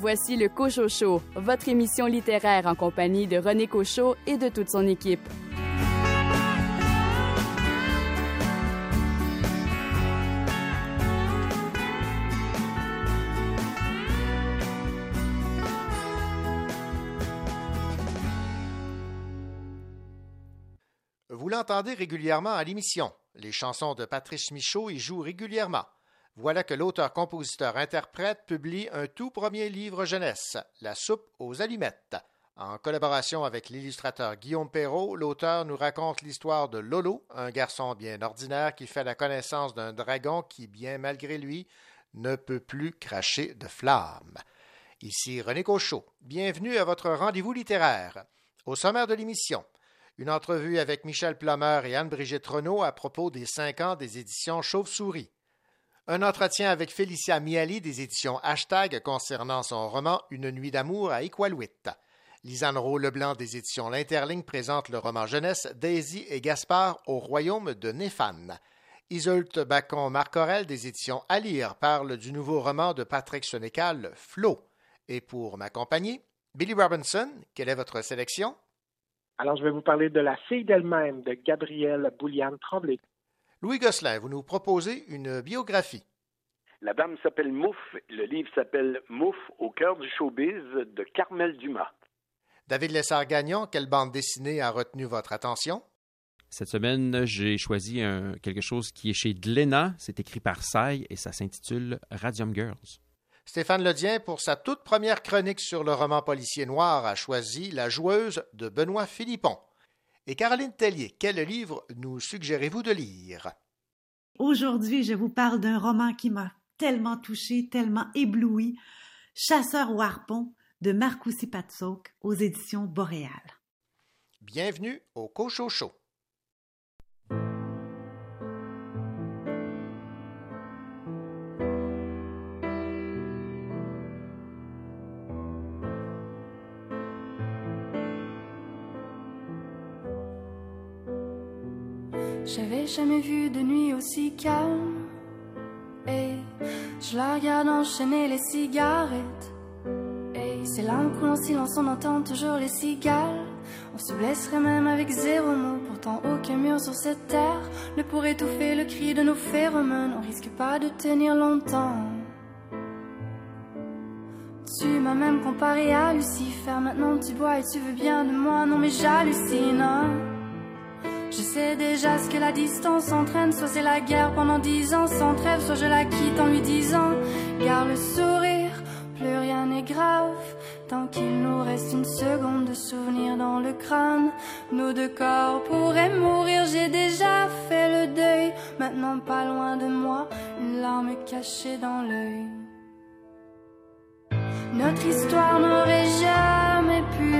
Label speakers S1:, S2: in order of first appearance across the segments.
S1: Voici le Cochocho, votre émission littéraire en compagnie de René Cochot et de toute son équipe.
S2: Vous l'entendez régulièrement à l'émission. Les chansons de Patrice Michaud y jouent régulièrement. Voilà que l'auteur-compositeur-interprète publie un tout premier livre jeunesse, La soupe aux allumettes. En collaboration avec l'illustrateur Guillaume Perrault, l'auteur nous raconte l'histoire de Lolo, un garçon bien ordinaire qui fait la connaissance d'un dragon qui, bien malgré lui, ne peut plus cracher de flammes. Ici René Cochot. Bienvenue à votre rendez-vous littéraire. Au sommaire de l'émission, une entrevue avec Michel Plummer et Anne-Brigitte Renault à propos des cinq ans des éditions Chauve-souris. Un entretien avec Félicia Miali des éditions Hashtag concernant son roman Une nuit d'amour à Iqaluit. Lisanne Rowe-Leblanc des éditions L'Interligne présente le roman jeunesse Daisy et Gaspard au royaume de Néphane. Isolte Bacon-Marcorel des éditions À lire parle du nouveau roman de Patrick Sénécal, Flo. Et pour m'accompagner, Billy Robinson, quelle est votre sélection?
S3: Alors, je vais vous parler de La fille d'elle-même de Gabrielle Bouliane Tremblay.
S2: Louis Gosselin, vous nous proposez une biographie.
S4: La dame s'appelle Mouffe. Le livre s'appelle Mouffe au cœur du showbiz de Carmel Dumas.
S2: David Lessard-Gagnon, quelle bande dessinée a retenu votre attention?
S5: Cette semaine, j'ai choisi un, quelque chose qui est chez Glénat. C'est écrit par Sai et ça s'intitule Radium Girls.
S2: Stéphane Ledien, pour sa toute première chronique sur le roman policier noir, a choisi La joueuse de Benoît Philippon. Et Caroline Tellier, quel livre nous suggérez-vous de lire?
S6: Aujourd'hui, je vous parle d'un roman qui m'a tellement touché, tellement ébloui, Chasseur au harpon de Marcoussi Patsouk aux éditions Boréal.
S2: Bienvenue au Cochocho.
S7: J'avais jamais vu de nuit aussi calme. Et je la regarde enchaîner les cigarettes. Et c'est là en silence on entend toujours les cigales. On se blesserait même avec zéro mot. Pourtant aucun mur sur cette terre ne pourrait étouffer le cri de nos phéromones. On risque pas de tenir longtemps. Tu m'as même comparé à Lucifer. Maintenant tu bois et tu veux bien de moi. Non mais j'hallucine. Je sais déjà ce que la distance entraîne. Soit c'est la guerre pendant dix ans sans trêve, soit je la quitte en lui disant Garde le sourire, plus rien n'est grave. Tant qu'il nous reste une seconde de souvenir dans le crâne, nos deux corps pourraient mourir. J'ai déjà fait le deuil, maintenant pas loin de moi, une larme cachée dans l'œil. Notre histoire n'aurait jamais pu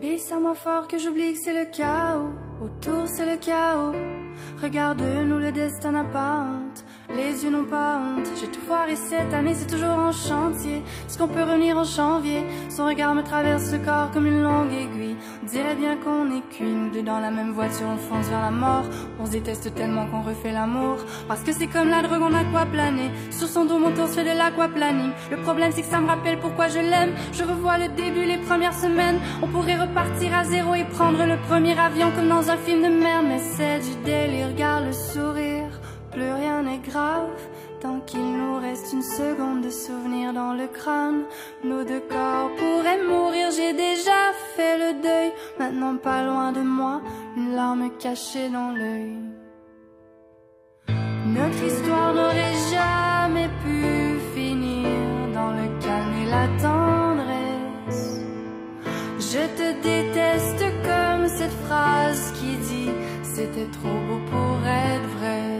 S7: Bébé, serre-moi fort que j'oublie que c'est le chaos. Autour, c'est le chaos. Regarde-nous, le destin n'a pas. Les yeux n'ont pas honte. J'ai tout foiré cette année, c'est toujours en chantier. Est-ce qu'on peut revenir en janvier? Son regard me traverse le corps comme une longue aiguille. On dirait bien qu'on est nous deux dans la même voiture, on fonce vers la mort. On se déteste tellement qu'on refait l'amour. Parce que c'est comme la drogue, on aquaplané. Sur son dos, mon corps se fait de l'aquaplaning. Le problème, c'est que ça me rappelle pourquoi je l'aime. Je revois le début, les premières semaines. On pourrait repartir à zéro et prendre le premier avion comme dans un film de merde. Mais c'est du délire, garde le sourire. Plus rien n'est grave. Tant qu'il nous reste une seconde de souvenir dans le crâne, nos deux corps pourraient mourir. J'ai déjà fait le deuil, maintenant pas loin de moi, une larme cachée dans l'œil. Notre histoire n'aurait jamais pu finir dans le calme et Je te déteste comme cette phrase qui dit c'était trop beau pour être vrai.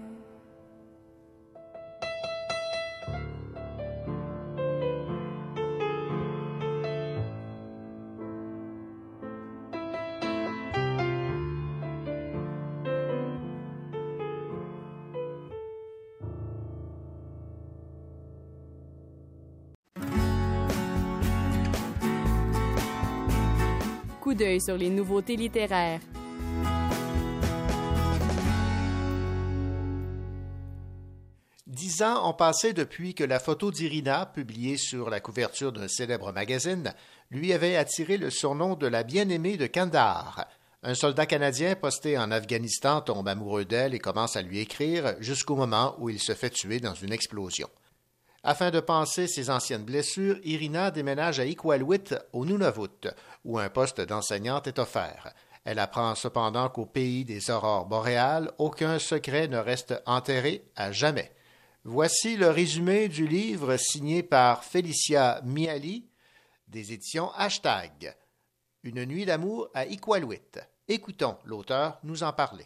S1: D'œil sur les nouveautés littéraires.
S2: Dix ans ont passé depuis que la photo d'Irina, publiée sur la couverture d'un célèbre magazine, lui avait attiré le surnom de la bien-aimée de Kandahar. Un soldat canadien posté en Afghanistan tombe amoureux d'elle et commence à lui écrire jusqu'au moment où il se fait tuer dans une explosion. Afin de panser ses anciennes blessures, Irina déménage à Iqaluit, au Nunavut, où un poste d'enseignante est offert. Elle apprend cependant qu'au pays des aurores boréales, aucun secret ne reste enterré à jamais. Voici le résumé du livre signé par Félicia Miali des éditions Hashtag. Une nuit d'amour à Iqaluit. Écoutons l'auteur nous en parler.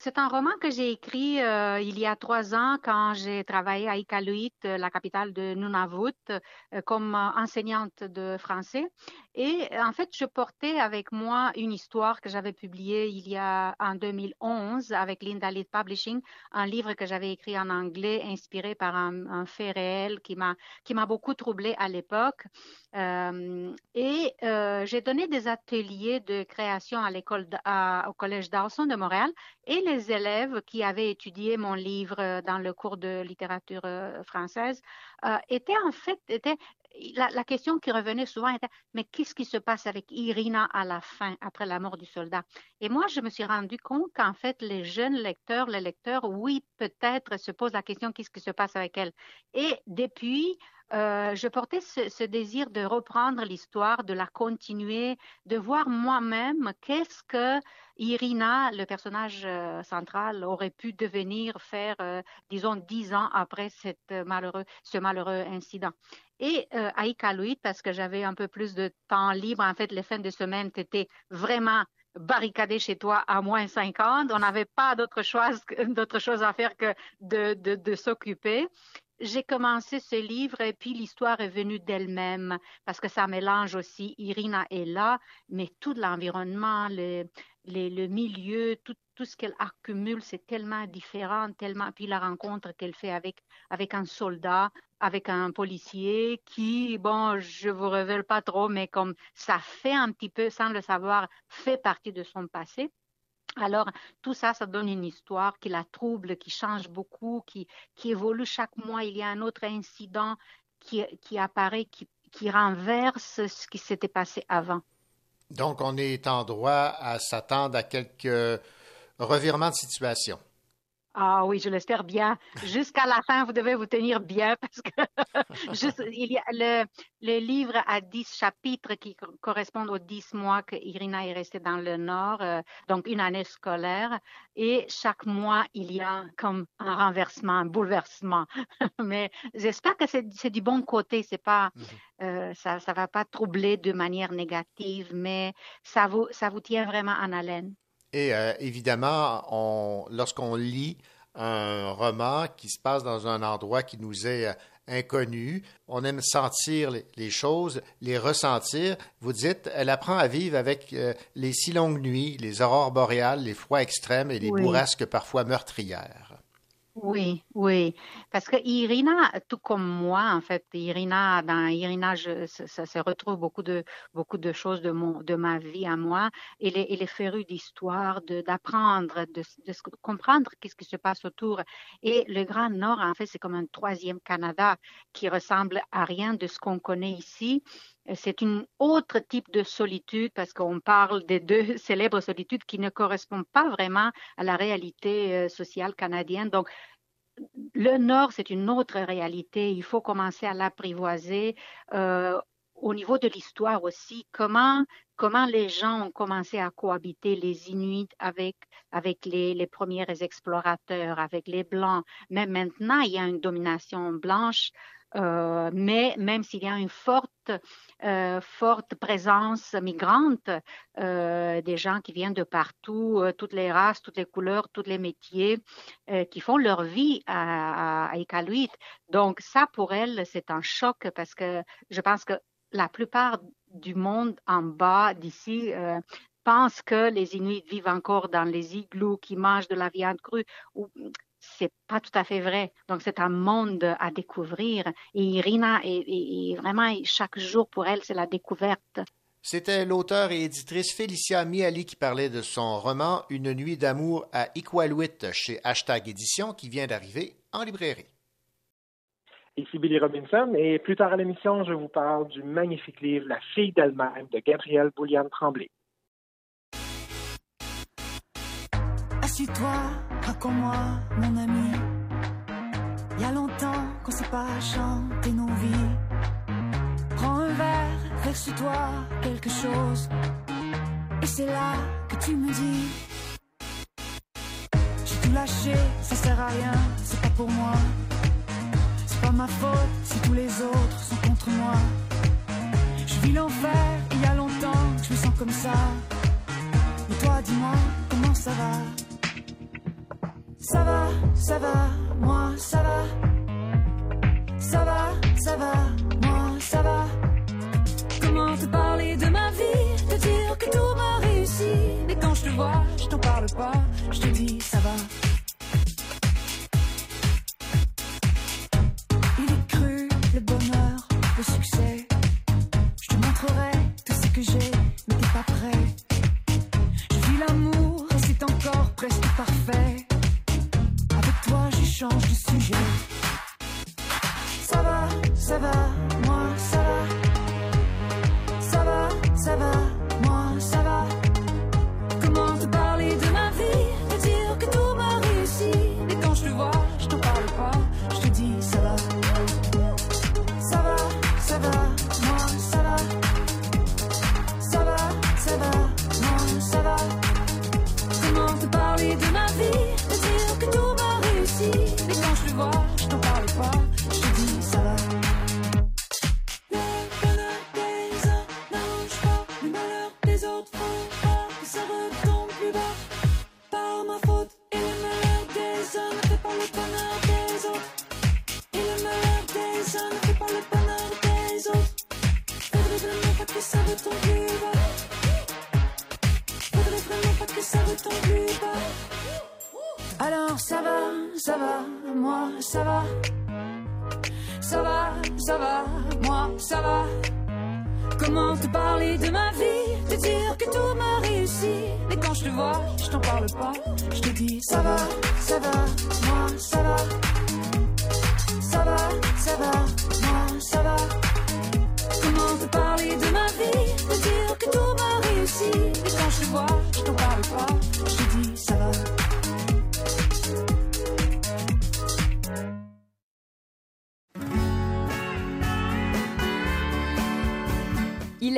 S8: C'est un roman que j'ai écrit euh, il y a trois ans quand j'ai travaillé à Iqaluit, euh, la capitale de Nunavut, euh, comme enseignante de français. Et en fait, je portais avec moi une histoire que j'avais publiée il y a en 2011 avec Linda Lead Publishing, un livre que j'avais écrit en anglais inspiré par un, fait réel qui m'a qui m'a beaucoup troublé à l'époque. Et j'ai donné des ateliers de création à l'école, au collège Dawson de Montréal et les élèves qui avaient étudié mon livre dans le cours de littérature euh, française euh, étaient en fait, étaient, la, question qui revenait souvent était, mais qu'est-ce qui se passe avec Irina à la fin, après la mort du soldat? Et moi, je me suis rendu compte qu'en fait, les jeunes lecteurs, les lecteurs, oui, peut-être se posent la question, qu'est-ce qui se passe avec elle? Et depuis, euh, je portais ce, désir de reprendre l'histoire, de la continuer, de voir moi-même qu'est-ce que Irina, le personnage euh, central, aurait pu devenir, faire, euh, disons, dix ans après ce malheureux incident. Et euh, à Iqaluit, parce que j'avais un peu plus de temps libre, en fait, les fins de semaine, tu vraiment barricadé chez toi à moins 50. On n'avait pas d'autre chose, d'autre chose à faire que de, de s'occuper j'ai commencé ce livre et puis l'histoire est venue d'elle-même parce que ça mélange aussi, Irina est là, mais tout l'environnement, le, milieu, tout, tout ce qu'elle accumule, c'est tellement différent, tellement, puis la rencontre qu'elle fait avec, avec un soldat, avec un policier qui, bon, je vous révèle pas trop, mais comme ça fait un petit peu, sans le savoir, fait partie de son passé. Alors, tout ça, ça donne une histoire qui la trouble, qui change beaucoup, qui, évolue chaque mois. Il y a un autre incident qui, qui apparaît, qui, qui renverse ce qui s'était passé avant.
S2: Donc, on est en droit à s'attendre à quelques revirements de situation.
S8: Ah oui, je l'espère bien. Jusqu'à la fin, vous devez vous tenir bien parce que juste, il y a le, le, livre a 10 chapitres qui correspondent aux 10 mois que Irina est restée dans le Nord, euh, donc une année scolaire. Et chaque mois, il y a comme un renversement, un bouleversement. Mais j'espère que c'est du bon côté. C'est pas, -hmm. euh, ça, ça va pas troubler de manière négative, mais ça vous, ça vous tient vraiment en haleine.
S2: Et euh, évidemment, on, lorsqu'on lit un roman qui se passe dans un endroit qui nous est euh, inconnu, on aime sentir les, les, choses, les ressentir. Vous dites, elle apprend à vivre avec euh, les si longues nuits, les aurores boréales, les froids extrêmes et les oui. bourrasques parfois meurtrières.
S8: Oui, oui, parce que Irina, tout comme moi, en fait, Irina, dans Irina, je, ça, se retrouve beaucoup de beaucoup de choses de mon de ma vie à moi. Elle est, elle est férue d'histoire, d'apprendre, de, de, de, comprendre qu'est-ce qui se passe autour. Et le Grand Nord, en fait, c'est comme un troisième Canada qui ressemble à rien de ce qu'on connaît ici c'est un autre type de solitude parce qu'on parle des deux célèbres solitudes qui ne correspondent pas vraiment à la réalité sociale canadienne. Donc, le Nord, c'est une autre réalité. Il faut commencer à l'apprivoiser. Euh, au niveau de l'histoire aussi, comment, comment les gens ont commencé à cohabiter, les Inuits avec, avec les premiers explorateurs, avec les Blancs. Mais maintenant, il y a une domination blanche euh, mais même s'il y a une forte, euh, forte présence migrante, euh, des gens qui viennent de partout, toutes les races, toutes les couleurs, tous les métiers, qui font leur vie à, à. Donc ça, pour elles, c'est un choc parce que je pense que la plupart du monde en bas d'ici pensent que les Inuits vivent encore dans les igloos, qui mangent de la viande crue. Ou, c'est pas tout à fait vrai. Donc, c'est un monde à découvrir. Et Irina, est, vraiment, chaque jour pour elle, c'est la découverte.
S2: C'était l'auteur et éditrice Félicia Miali qui parlait de son roman Une nuit d'amour à Iqaluit chez Hashtag Édition qui vient d'arriver en librairie.
S3: Ici Billy Robinson et plus tard à l'émission, je vous parle du magnifique livre La fille d'elle-même de Gabrielle Bouliane Tremblay.
S9: Assis-toi, raconte-moi, mon ami. Y a longtemps qu'on s'est pas chanté nos vies. Prends un verre, verse-toi quelque chose. Et c'est là que tu me dis. J'ai tout lâché, ça sert à rien, c'est pas pour moi. C'est pas ma faute si tous les autres sont contre moi. Je vis l'enfer, il y a longtemps que je me sens comme ça. Et toi, dis-moi, comment ça va? Ça va, ça va, moi ça va. Ça va, ça va, moi ça va. Comment te parler de ma vie, te dire que tout m'a réussi. Mais quand je te vois, je t'en parle pas, je te dis ça va. Il est cru, le bonheur, le succès. Je te montrerai tout ce que j'ai, mais t'es pas prêt. Je vis l'amour et c'est encore presque parfait change de sujet. Ça va, ça va, moi ça va. Ça va, ça va,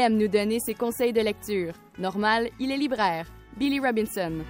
S1: Il aime nous donner ses conseils de lecture. Normal, il est libraire. Billy Robinson.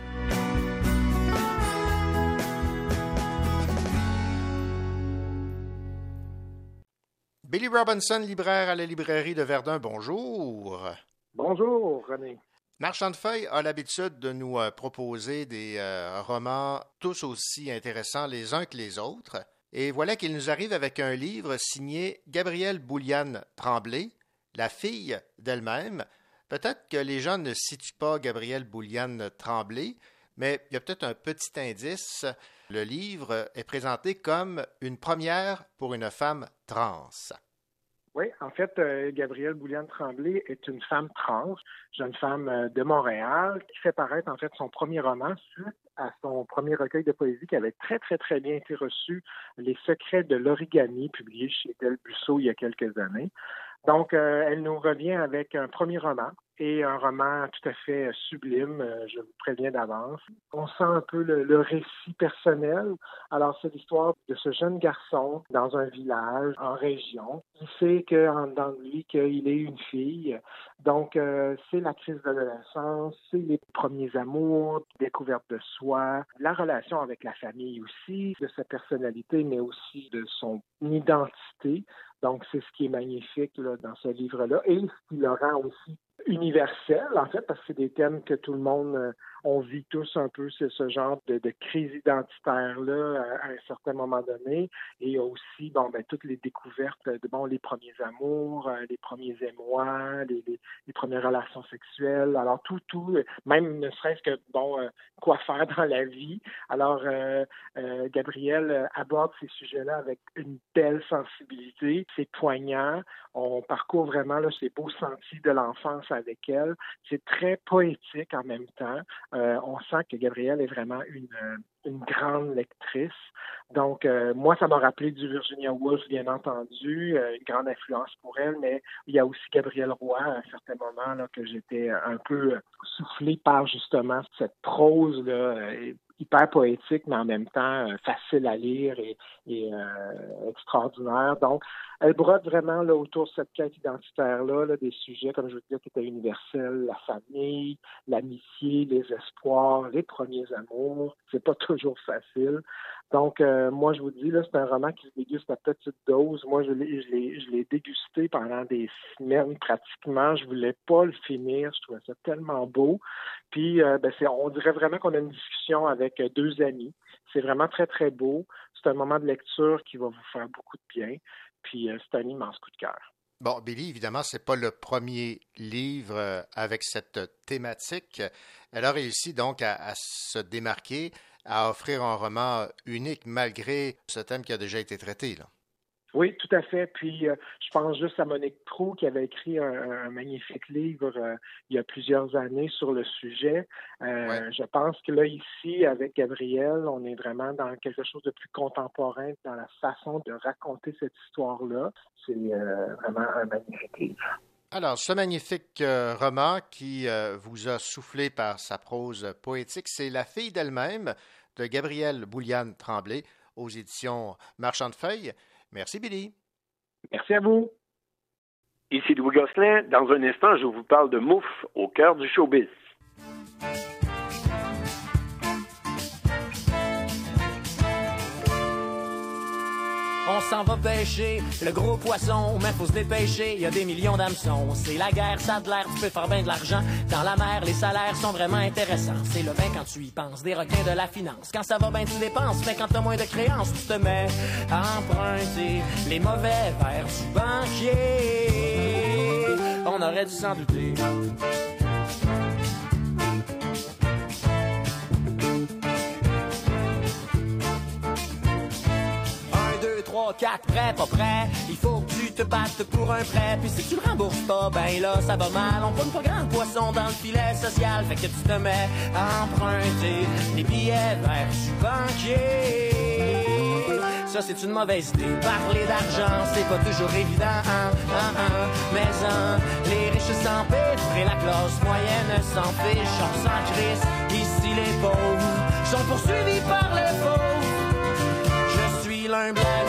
S2: Billy Robinson, libraire à la librairie de Verdun, bonjour.
S3: Bonjour, René.
S2: Marchand de Feuilles a l'habitude de nous euh, proposer des euh, romans tous aussi intéressants les uns que les autres. Et voilà qu'il nous arrive avec un livre signé Gabrielle Bouliane Tremblay, la fille d'elle-même. Peut-être que les gens ne situent pas Gabrielle Bouliane Tremblay, mais il y a peut-être un petit indice. Le livre est présenté comme une première pour une femme trans.
S3: Oui, en fait, euh, Gabrielle Bouliane Tremblay est une femme trans, jeune femme euh, de Montréal, qui fait paraître en fait son premier roman suite à son premier recueil de poésie qui avait très, très, très bien été reçu, Les secrets de l'origami, publié chez Del Busso il y a quelques années. Donc, euh, elle nous revient avec un premier roman et un roman tout à fait sublime, euh, je vous préviens d'avance. On sent un peu le, récit personnel. Alors, c'est l'histoire de ce jeune garçon dans un village, en région. Il sait que, en dedans de lui qu'il est une fille. Donc, euh, c'est la crise de l'adolescence, c'est les premiers amours, découverte de soi, la relation avec la famille aussi, de sa personnalité, mais aussi de son identité. Donc, c'est ce qui est magnifique dans ce livre-là et ce qui le rend aussi universel, en fait, parce que c'est des thèmes que tout le monde, euh, on vit tous un peu, ce genre de, crise identitaire-là à, à, un certain moment donné. Et aussi, bon, ben, toutes les découvertes de, bon, les premiers amours, euh, les premiers émois, les, premières relations sexuelles. Alors, tout, tout, même ne serait-ce que, bon, euh, quoi faire dans la vie. Alors, euh, Gabriel aborde ces sujets-là avec une belle sensibilité. C'est poignant. On parcourt vraiment là, ces beaux sentiers de l'enfance avec elle. C'est très poétique en même temps. Euh, on sent que Gabrielle est vraiment une, une grande lectrice. Donc, euh, moi, ça m'a rappelé du Virginia Woolf, bien entendu, euh, une grande influence pour elle, mais il y a aussi Gabrielle Roy, à un certain moment, là, que j'étais un peu soufflé par justement cette prose là, hyper poétique, mais en même temps euh, facile à lire et, euh, extraordinaire. Donc, elle brode vraiment là, autour de cette quête identitaire-là, là, des sujets, comme je vous disais, qui étaient universels, la famille, l'amitié, les espoirs, les premiers amours. C'est pas toujours facile. Donc, euh, moi, je vous dis, là, c'est un roman qui se déguste à petite dose. Moi, je l'ai, je l'ai, je l'ai dégusté pendant des semaines pratiquement. Je voulais pas le finir. Je trouvais ça tellement beau. Puis, euh, ben, c'est, on dirait vraiment qu'on a une discussion avec deux amis. C'est vraiment très, très beau. C'est un moment de lecture qui va vous faire beaucoup de bien. Puis, euh, c'est un immense coup de cœur.
S2: Bon, Billy, évidemment, c'est pas le premier livre avec cette thématique. Elle a réussi donc à se démarquer à offrir un roman unique malgré ce thème qui a déjà été traité. Là.
S3: Oui, tout à fait. Puis, euh, je pense juste à Monique Trou qui avait écrit un, un magnifique livre euh, il y a plusieurs années sur le sujet. Euh, ouais. Je pense que là, ici, avec Gabriel, on est vraiment dans quelque chose de plus contemporain dans la façon de raconter cette histoire-là. C'est vraiment un magnifique livre.
S2: Alors, ce magnifique euh, roman qui euh, vous a soufflé par sa prose poétique, c'est La fille d'elle-même de Gabrielle Bouliane Tremblay aux éditions Marchand de Feuilles. Merci, Billy.
S3: Merci à vous.
S4: Ici Louis Gosselin. Dans un instant, je vous parle de Mouf au cœur du showbiz.
S10: S'en va pêcher le gros poisson, mais faut se dépêcher, y a des millions d'hameçons. C'est la guerre, ça de l'air, tu peux faire bien de l'argent. Dans la mer, les salaires sont vraiment intéressants. C'est le vin quand tu y penses, des requins de la finance. Quand ça va bien, tu dépenses, mais quand t'as moins de créances, tu te mets à emprunter les mauvais vers du banquier. On aurait dû s'en douter. 3, 4, prêt, pas prêt. Il faut que tu te battes pour un prêt. Puis si tu le rembourses pas, ben là, ça va mal. On pogne pas grand poisson dans le filet social. Fait que tu te mets à emprunter des billets vers du banquier. Ça, c'est une mauvaise idée. Parler d'argent, c'est pas toujours évident. Hein, hein, hein. Mais les riches s'empêtrent et la classe moyenne s'en fiche. On s'en crisse. Ici, les pauvres sont poursuivis par les pauvres l'humble animal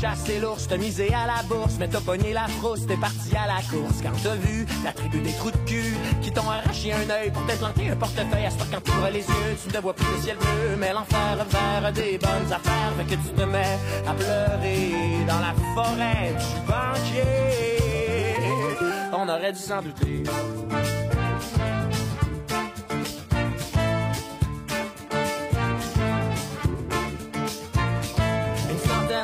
S10: Chasser l'ours, t'as misé à la bourse, mais t'as pogné la frousse, t'es parti à la course. Quand t'as vu la tribu des trous de cul qui t'ont arraché un œil pour t'implanter un portefeuille, à ce quand tu les yeux, tu ne vois plus le ciel bleu, mais l'enfer vers des bonnes affaires, fait que tu te mets à pleurer dans la forêt du banquier. On aurait dû s'en douter.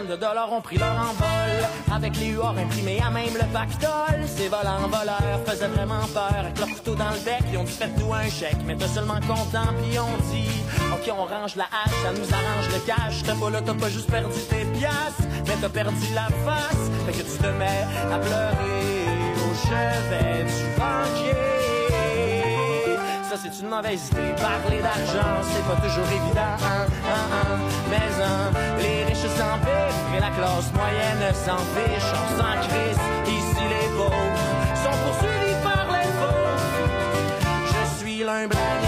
S10: De dollars ont pris leur envol. Avec les huards imprimés à même le pactole Ces volants voleurs faisaient vraiment peur. Avec leur couteau dans le bec, ils ont dit faites-nous un chèque. Mais t'es seulement content, puis on dit Ok, on range la hache, ça nous arrange le cash. T'as pas là, t'as pas juste perdu tes piastres Mais t'as perdu la face. Fait que tu te mets à pleurer au chevet du banquier C'est une mauvaise idée. Parler d'argent, c'est pas toujours évident. Mais les riches s'en et la classe moyenne s'en fiche. On s'en crisse, ici les pauvres sont poursuivis par les faux. Je suis l'humble animal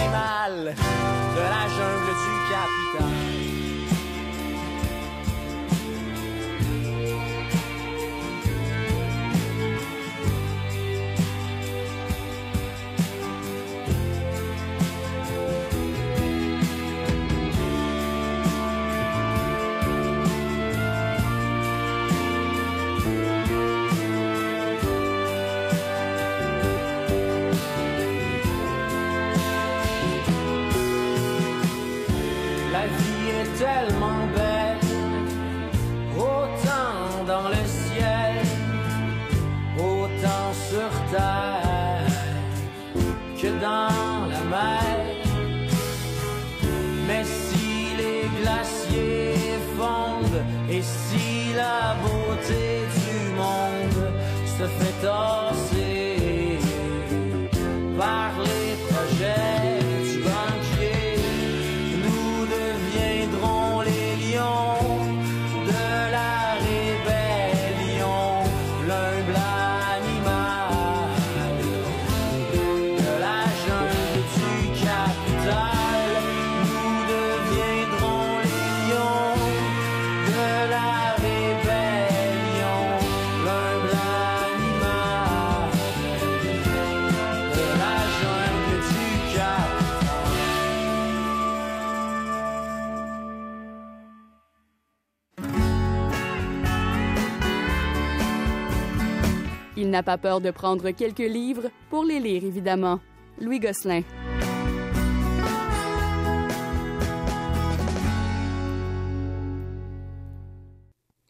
S1: n'a pas peur de prendre quelques livres pour les lire, évidemment. Louis Gosselin.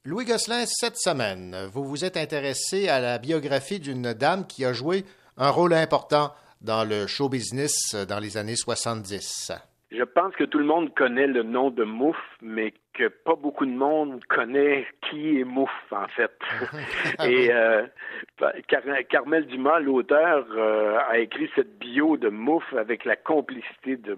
S2: Louis Gosselin, cette semaine, vous vous êtes intéressé à la biographie d'une dame qui a joué un rôle important dans le show business dans les années 70.
S4: Je pense que tout le monde connaît le nom de Mouffe, mais que pas beaucoup de monde connaît qui est Mouffe, en fait. Et euh, Car- Carmel Dumas, l'auteur, euh, a écrit cette bio de Mouffe avec la complicité de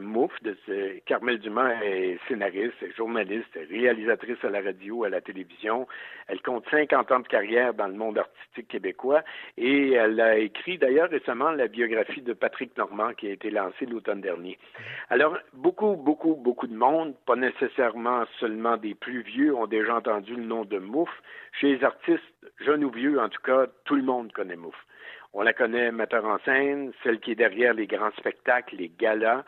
S4: ce... Carmel Dumas est scénariste, est journaliste, est réalisatrice à la radio, à la télévision. Elle compte 50 ans de carrière dans le monde artistique québécois et elle a écrit d'ailleurs récemment la biographie de Patrick Normand qui a été lancée l'automne dernier. Alors, beaucoup, beaucoup, beaucoup de monde, pas nécessairement seulement des plus vieux, ont déjà entendu le nom de Mouffe. Chez les artistes, jeunes ou vieux, en tout cas, tout le monde connaît Mouffe. On la connaît metteur en scène, celle qui est derrière les grands spectacles, les galas.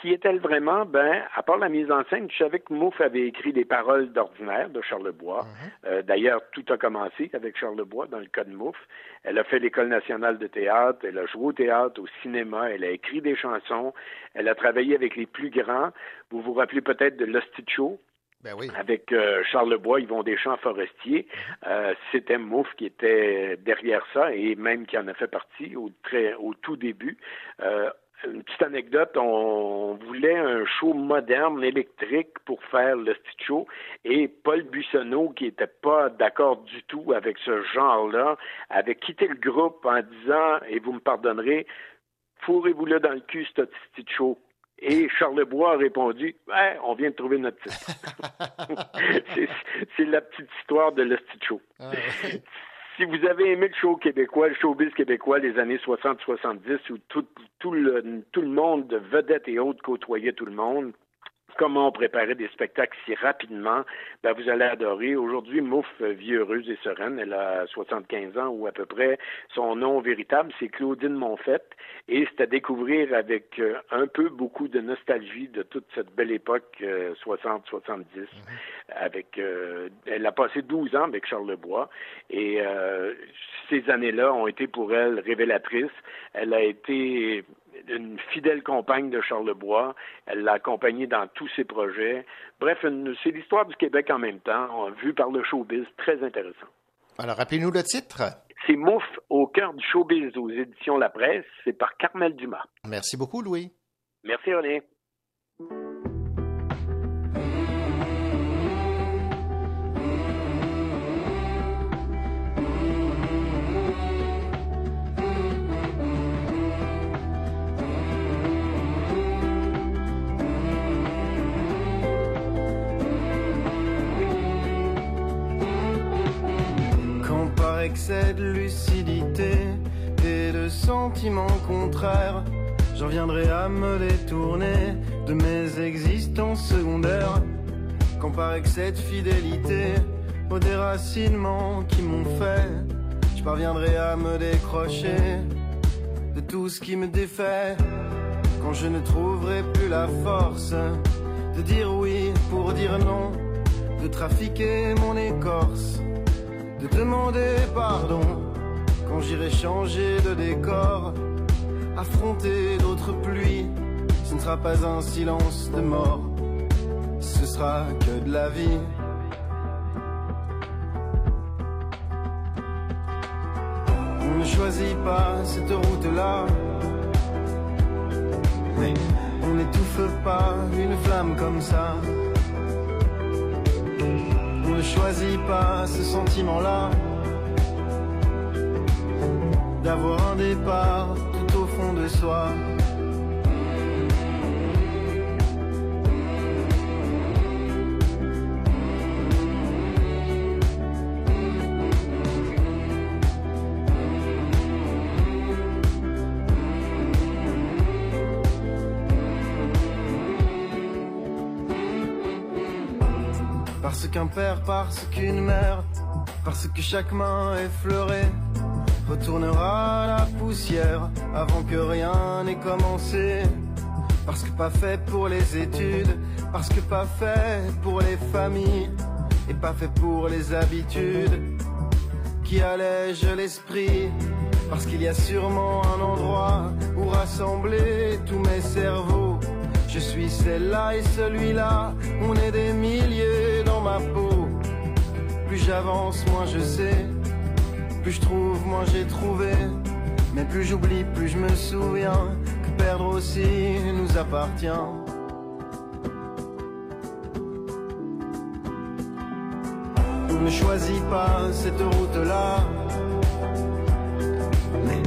S4: Qui est-elle vraiment? Ben, à part la mise en scène, je savais que Mouffe avait écrit des paroles d'ordinaire de Charles Bois. Euh, D'ailleurs, tout a commencé avec Charles Bois dans le cas de Mouffe. Elle a fait l'École nationale de théâtre, elle a joué au théâtre, au cinéma, elle a écrit des chansons, elle a travaillé avec les plus grands. Vous vous rappelez peut-être de l'Hostie Show,
S2: Ben oui.
S4: avec euh, Charles Bois, Yvon Deschamps, Forestier. Euh, C'était Mouffe qui était derrière ça et même qui en a fait partie au, très, au tout début. Euh, une petite anecdote, on voulait un show moderne, électrique pour faire le petit show et Paul Buissonneau, qui n'était pas d'accord du tout avec ce genre-là, avait quitté le groupe en disant, et vous me pardonnerez, fourrez-vous-le dans le cul, ce petit show. Et Charles Bois a répondu Ouais, on vient de trouver notre titre. c'est, la petite histoire de l'Hostie Show.
S2: Ah,
S4: Si vous avez aimé le show québécois, le showbiz québécois des années 60-70, où tout, tout, le, tout le monde de vedettes et autres côtoyait tout le monde, comment on préparait des spectacles si rapidement, ben vous allez adorer. Aujourd'hui, Mouffe euh, vit heureuse et sereine. Elle a 75 ans ou à peu près. Son nom véritable, c'est Claudine Monfette. Et c'est à découvrir avec euh, un peu beaucoup de nostalgie de toute cette belle époque euh, 60-70. Avec, euh, elle a passé 12 ans avec Charles Bois. Et euh, ces années-là ont été pour elle révélatrices. Elle a été une fidèle compagne de Charles Bois. Elle l'a accompagné dans tous ses projets. Bref, c'est l'histoire du Québec en même temps, vue par le showbiz, très intéressant.
S2: Alors, rappelez-nous le titre.
S4: C'est Mouffe au cœur du showbiz aux éditions La Presse. C'est par Carmel Dumas.
S2: Merci beaucoup, Louis.
S4: Merci, René.
S11: Excès de lucidité et de sentiments contraires, j'en viendrai à me détourner de mes existences secondaires. Quand par excès de fidélité au déracinement qui m'ont fait, je parviendrai à me décrocher de tout ce qui me défait. Quand je ne trouverai plus la force de dire oui pour dire non, de trafiquer mon écorce, de demander pardon. Quand j'irai changer de décor, affronter d'autres pluies, ce ne sera pas un silence de mort, ce sera que de la vie. On ne choisit pas cette route-là. Mais on n'étouffe pas une flamme comme ça. Ne choisit pas ce sentiment-là. D'avoir un départ tout au fond de soi. Père, parce qu'une mère, parce que chaque main effleurée retournera la poussière avant que rien n'ait commencé. Parce que pas fait pour les études, parce que pas fait pour les familles et pas fait pour les habitudes qui allègent l'esprit. Parce qu'il y a sûrement un endroit où rassembler tous mes cerveaux. Je suis celle-là et celui-là, on est des milliers Plus j'avance, moins je sais. Plus je trouve, moins j'ai trouvé. Mais plus j'oublie, plus je me souviens que perdre aussi nous appartient. On ne choisit pas cette route-là. Mais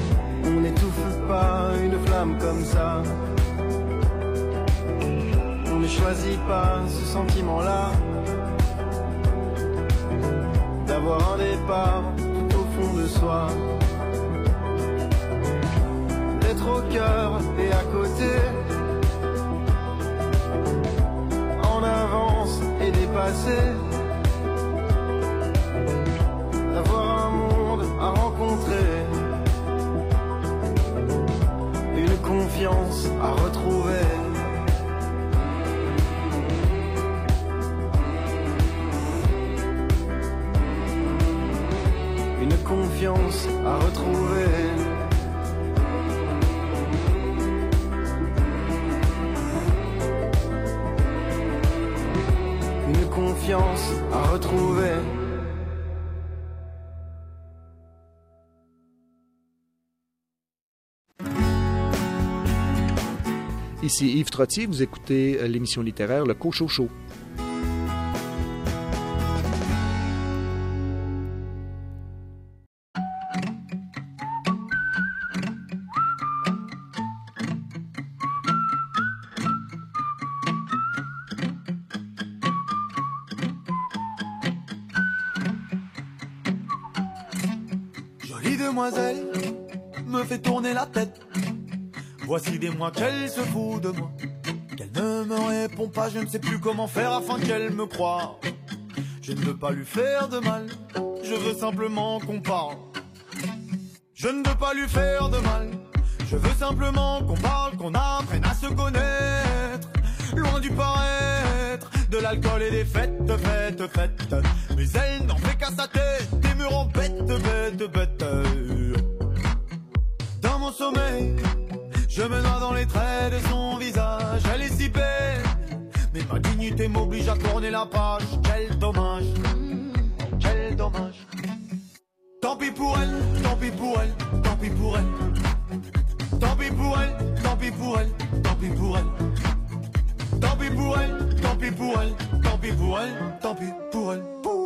S11: on n'étouffe pas une flamme comme ça. On ne choisit pas ce sentiment-là. D'avoir un départ tout au fond de soi. D'être au cœur et à côté. En avance et dépassé. D'avoir un monde à rencontrer. Une confiance à retrouver.
S12: Ici Yves Trottier, vous écoutez euh, l'émission littéraire Le Cochot
S13: Des qu'elle se fout de moi. Qu'elle ne me répond pas, je ne sais plus comment faire afin qu'elle me croie. Je ne veux pas lui faire de mal, je veux simplement qu'on parle. Je ne veux pas lui faire de mal, je veux simplement qu'on parle, qu'on apprenne à se connaître. Loin du paraître, de l'alcool et des fêtes, fêtes, fêtes. Mais elle n'en fait qu'à sa tête, et me rend bête, bête, bête. Dans mon sommeil, je me noie dans les traits de son visage, elle est si belle. Mais ma dignité m'oblige à tourner la page. Quel dommage, quel dommage. Tant pis pour elle, tant pis pour elle, tant pis pour elle. Tant pis pour elle, tant pis pour elle, tant pis pour elle. Tant pis pour elle, tant pis pour elle, tant pis pour elle, tant pis pour elle. Pour.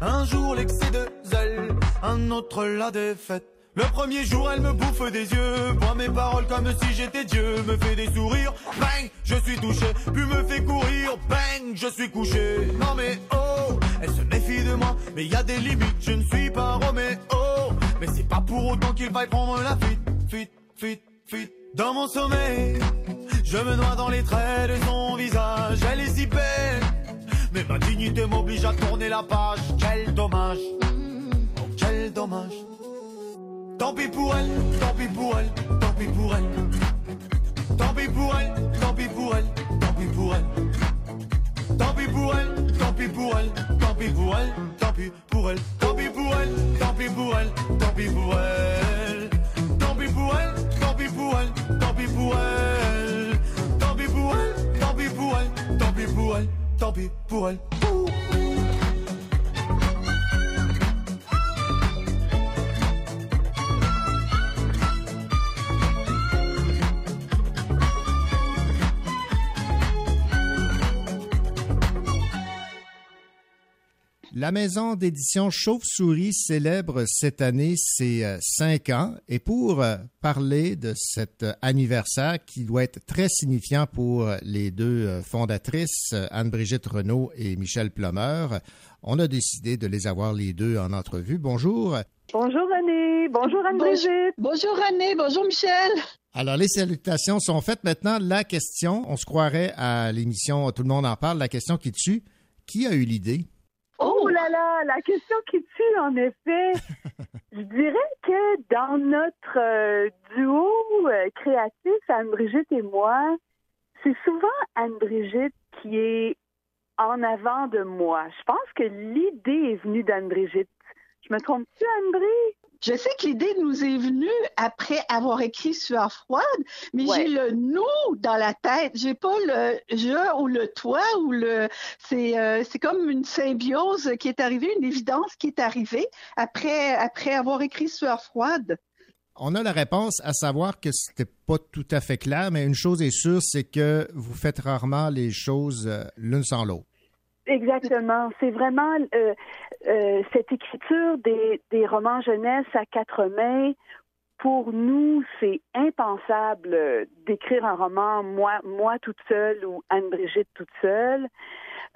S13: Un jour l'excès de zèle, un autre la défaite. Le premier jour, elle me bouffe des yeux, boit mes paroles comme si j'étais Dieu, me fait des sourires, bang, je suis touché, puis me fait courir, bang, je suis couché. Non mais oh, elle se méfie de moi, mais y a des limites, je ne suis pas Roméo, mais c'est pas pour autant qu'il faille prendre la fuite, fuite, fuite, fuite. Dans mon sommeil, je me noie dans les traits de son visage, elle est si belle, mais ma dignité m'oblige à tourner la page. Quel dommage, oh, quel dommage. Tant pis pour elle, tant pis pour elle, tant pis pour elle. Tant pis pour elle, tant pis pour elle, tant pis pour elle. Tant pis pour elle, tant pis pour elle, tant pis pour elle, tant pis pour elle, tant pis pour elle, tant pis pour elle, tant pis pour elle. Tant pis pour elle, tant pis pour elle, tant pis pour elle. Tant pis pour elle, tant pis pour elle, tant pis pour elle, tant pis pour elle.
S2: La maison d'édition Chauve-souris célèbre cette année ses euh, cinq ans et pour euh, parler de cet euh, anniversaire qui doit être très signifiant pour les deux fondatrices, Anne-Brigitte Renault et Michel Plumeur, on a décidé de les avoir les deux en entrevue. Bonjour.
S14: Bonjour René, bonjour Anne-Brigitte.
S15: Bonjour René, bonjour Michel.
S2: Alors, les salutations sont faites. Maintenant, la question, on se croirait à l'émission Tout le monde en parle, la question qui tue. Qui a eu l'idée?
S14: Oh là là, la question qui tue, en effet. Je dirais que dans notre euh, duo euh, créatif, Anne-Brigitte et moi, c'est souvent Anne-Brigitte qui est en avant de moi. Je pense que l'idée est venue d'Anne-Brigitte. Je me trompe-tu, Anne-Brigitte?
S15: Je sais que l'idée nous est venue après avoir écrit Sueur froide, mais j'ai le nous dans la tête. J'ai pas le je ou le toi ou le. C'est euh, c'est comme une symbiose qui est arrivée, une évidence qui est arrivée après après avoir écrit Sueur froide.
S2: On a la réponse à savoir que c'était pas tout à fait clair, mais une chose est sûre, c'est que vous faites rarement les choses euh, l'une sans l'autre.
S14: Exactement. C'est vraiment euh, euh, cette écriture des, des romans jeunesse à quatre mains. Pour nous, c'est impensable d'écrire un roman moi, moi toute seule ou Anne-Brigitte toute seule.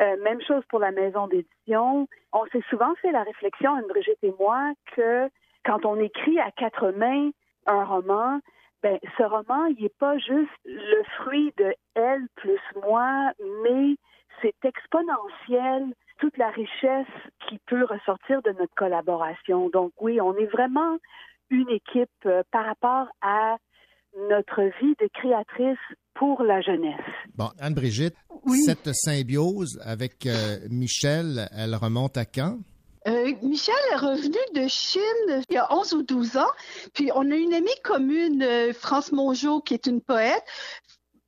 S14: Euh, même chose pour la maison d'édition. On s'est souvent fait la réflexion, Anne-Brigitte et moi, que quand on écrit à quatre mains un roman, ben, ce roman, il n'est pas juste le fruit de elle plus moi, mais c'est exponentiel toute la richesse qui peut ressortir de notre collaboration. Donc oui, on est vraiment une équipe euh, par rapport à notre vie de créatrice pour la jeunesse.
S2: Bon, Anne-Brigitte, cette symbiose avec euh, Michel, elle remonte à quand?
S15: Euh, Michel est revenu de Chine il y a 11 ou 12 ans. Puis on a une amie commune, France Mongeau, qui est une poète.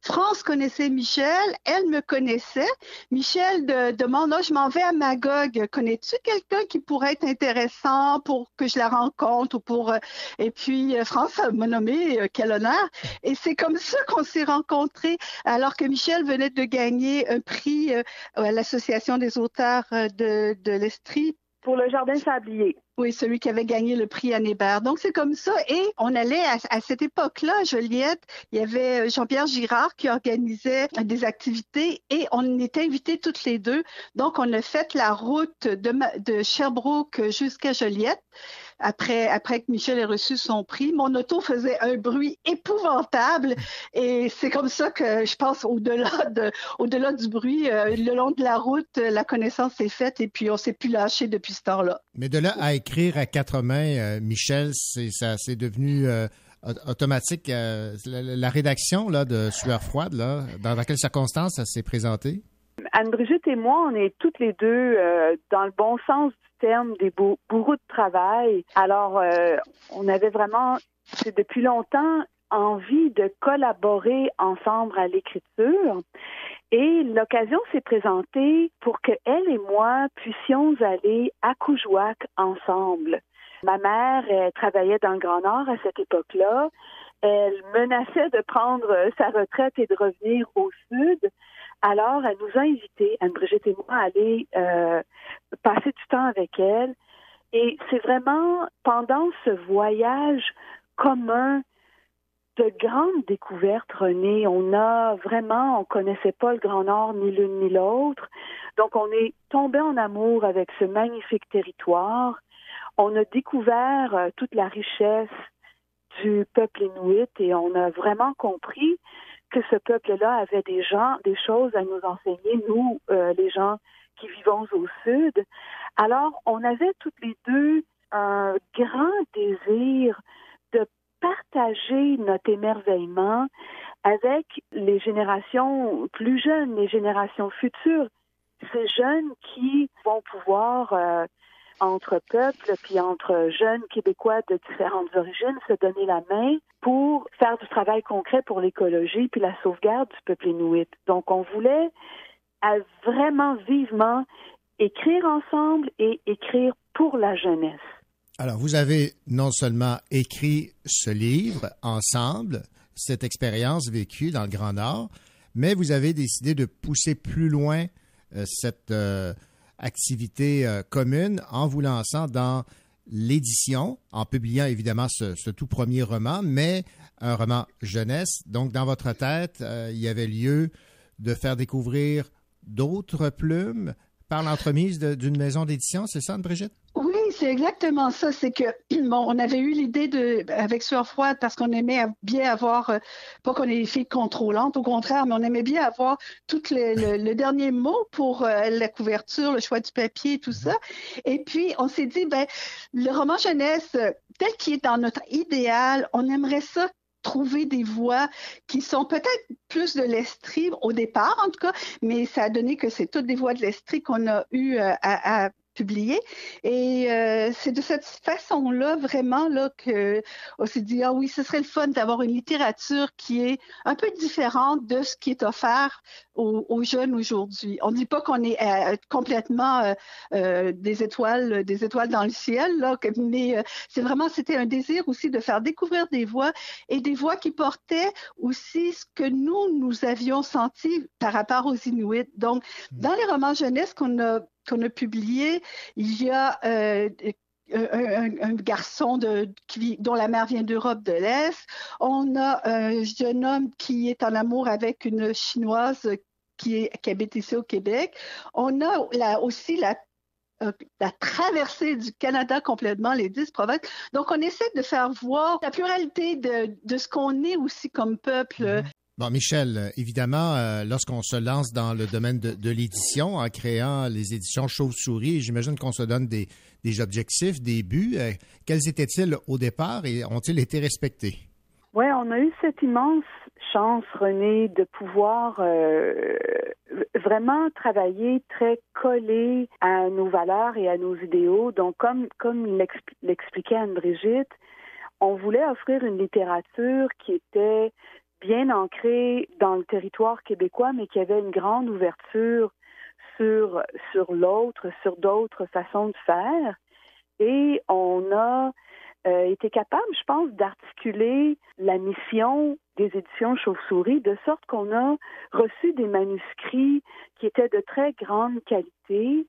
S15: France connaissait Michel, elle me connaissait. Michel demande, oh, je m'en vais à Magog. Connais-tu quelqu'un qui pourrait être intéressant pour que je la rencontre euh, Et puis euh, France m'a nommé, euh, quel honneur. Et c'est comme ça qu'on s'est rencontrés, alors que Michel venait de gagner un prix à l'Association des auteurs de l'Estrie
S14: pour le jardin sablier.
S15: Oui, celui qui avait gagné le prix à Hébert. Donc, c'est comme ça. Et on allait à, cette époque-là, Joliette, il y avait euh, Jean-Pierre Girard qui organisait des activités et on était invités toutes les deux. Donc, on a fait la route de, de Sherbrooke jusqu'à Joliette après, après que Michel ait reçu son prix, mon auto faisait un bruit épouvantable. Et c'est comme ça que je pense au-delà de, au-delà du bruit, euh, le long de la route, la connaissance est faite et puis on s'est plus lâché depuis ce temps-là.
S2: Mais de là à écrire à quatre mains, euh, Michel, c'est, ça, c'est devenu euh, automatique. La, rédaction là, de Sueur froide, là, dans, quelles circonstances ça s'est présenté?
S14: Anne-Brigitte et moi, on est toutes les deux dans le bon sens terme des bourreaux de travail. Alors, euh, on avait vraiment, depuis longtemps, envie de collaborer ensemble à l'écriture. Et l'occasion s'est présentée pour que elle et moi puissions aller à Coujouac ensemble. Ma mère travaillait dans le Grand Nord à cette époque-là elle menaçait de prendre sa retraite et de revenir au sud. Alors, elle nous a invités, Anne-Brigitte et moi, à aller euh, passer du temps avec elle. Et c'est vraiment pendant ce voyage commun de grandes découvertes, René. On a vraiment, on connaissait pas le Grand Nord ni l'une ni l'autre. Donc, on est tombé en amour avec ce magnifique territoire. On a découvert euh, toute la richesse du peuple inuit et on a vraiment compris que ce peuple-là avait des gens, des choses à nous enseigner, nous, euh, les gens qui vivons au sud. Alors, on avait toutes les deux un grand désir partager notre émerveillement avec les générations plus jeunes, les générations futures, ces jeunes qui vont pouvoir euh, entre peuples puis entre jeunes Québécois de différentes origines se donner la main pour faire du travail concret pour l'écologie puis la sauvegarde du peuple inuit. Donc, on voulait vraiment vivement écrire ensemble et écrire pour la jeunesse.
S2: Alors, vous avez non seulement écrit ce livre ensemble, cette expérience vécue dans le Grand Nord, mais vous avez décidé de pousser plus loin euh, cette euh, activité euh, commune en vous lançant dans l'édition, en publiant évidemment ce, tout premier roman, mais un roman jeunesse. Donc, dans votre tête, euh, il y avait lieu de faire découvrir d'autres plumes par l'entremise d'une maison d'édition, c'est ça, Brigitte?
S15: C'est exactement ça. C'est que, bon, on avait eu l'idée de, avec Sueur Froide, parce qu'on aimait bien avoir, euh, pas qu'on ait des filles contrôlantes, au contraire, mais on aimait bien avoir tout le, dernier mot pour euh, la couverture, le choix du papier, tout ça. Et puis, on s'est dit, ben, le roman jeunesse, tel qu'il est dans notre idéal, on aimerait ça trouver des voix qui sont peut-être plus de l'estrie au départ, en tout cas, mais ça a donné que c'est toutes des voix de l'estrie qu'on a eu euh, à, à publié. Et euh, c'est de cette façon-là, vraiment, là, qu'on s'est dit, ah oui, ce serait le fun d'avoir une littérature qui est un peu différente de ce qui est offert aux, jeunes aujourd'hui. On ne dit pas qu'on est euh, complètement euh, des étoiles, des étoiles dans le ciel, là, mais c'est vraiment, c'était un désir aussi de faire découvrir des voix et des voix qui portaient aussi ce que nous, nous avions senti par rapport aux Inuits. Donc, mmh. dans les romans jeunesse qu'on a qu'on a publié, il y a euh, un, garçon dont la mère vient d'Europe de l'Est. On a un jeune homme qui est en amour avec une chinoise qui, est, habite ici au Québec. On a aussi la euh, la traversée du Canada complètement, les dix provinces. Donc, on essaie de faire voir la pluralité de, de ce qu'on est aussi comme peuple. Mm-hmm.
S2: Bon, Michel, euh, évidemment, euh, lorsqu'on se lance dans le domaine de, l'édition, en créant les éditions Chauve-souris, j'imagine qu'on se donne des, objectifs, des buts. Euh, quels étaient-ils au départ et ont-ils été respectés?
S14: Oui, on a eu cette immense chance, René, de pouvoir vraiment travailler très collé à nos valeurs et à nos idéaux. Donc, comme, comme l'expliquait Anne-Brigitte, on voulait offrir une littérature qui était bien ancré dans le territoire québécois, mais qui avait une grande ouverture sur, sur l'autre, sur d'autres façons de faire. Et on a euh, été capable, je pense, d'articuler la mission des éditions Chauve-souris de sorte qu'on a reçu des manuscrits qui étaient de très grande qualité,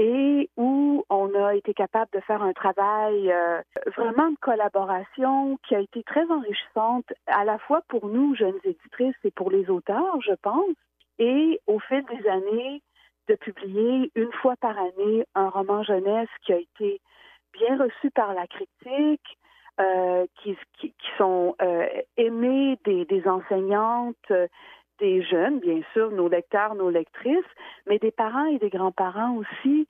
S14: et où on a été capable de faire un travail euh, vraiment de collaboration qui a été très enrichissante à la fois pour nous, jeunes éditrices, et pour les auteurs, je pense. Et au fil des années, de publier une fois par année un roman jeunesse qui a été bien reçu par la critique, euh, qui, qui, sont euh, aimés des, des enseignantes, des jeunes, bien sûr, nos lecteurs, nos lectrices, mais des parents et des grands-parents aussi.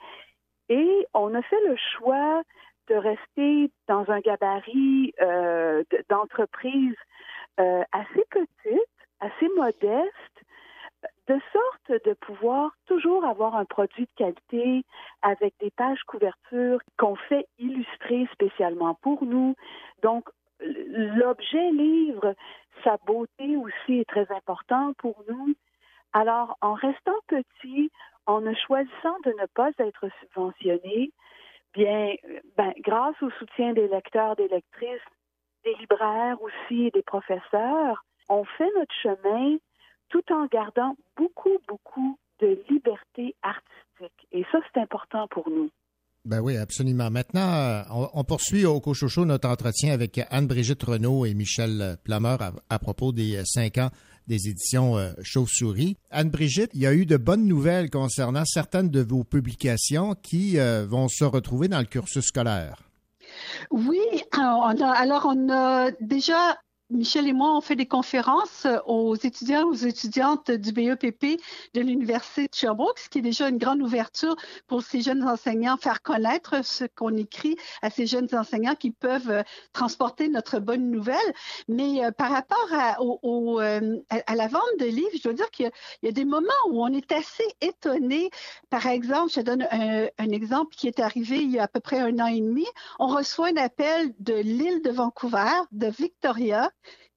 S14: Et on a fait le choix de rester dans un gabarit euh, d'entreprise euh, assez petite, assez modeste, de sorte de pouvoir toujours avoir un produit de qualité avec des pages couvertures qu'on fait illustrer spécialement pour nous. Donc, l'objet livre, sa beauté aussi est très important pour nous. Alors, en restant petit, en ne choisissant de ne pas être subventionné, bien, ben, grâce au soutien des lecteurs, des lectrices, des libraires aussi des professeurs, on fait notre chemin tout en gardant beaucoup, beaucoup de liberté artistique. Et ça, c'est important pour nous.
S2: Ben oui, absolument. Maintenant, euh, on, poursuit au Cochocho notre entretien avec Anne-Brigitte Renault et Michel Plameur à, propos des euh, cinq ans des éditions euh, Chauve-souris. Anne-Brigitte, il y a eu de bonnes nouvelles concernant certaines de vos publications qui vont se retrouver dans le cursus scolaire.
S15: Oui, alors on a déjà Michel et moi, on fait des conférences euh, aux étudiants, aux étudiantes du BEPP de l'Université de Sherbrooke, ce qui est déjà une grande ouverture pour ces jeunes enseignants, faire connaître ce qu'on écrit à ces jeunes enseignants qui peuvent euh, transporter notre bonne nouvelle. Mais euh, par rapport à, la vente de livres, je dois dire qu'il y, a des moments où on est assez étonné. Par exemple, je donne un exemple qui est arrivé il y a à peu près un an et demi. On reçoit un appel de l'île de Vancouver, de Victoria,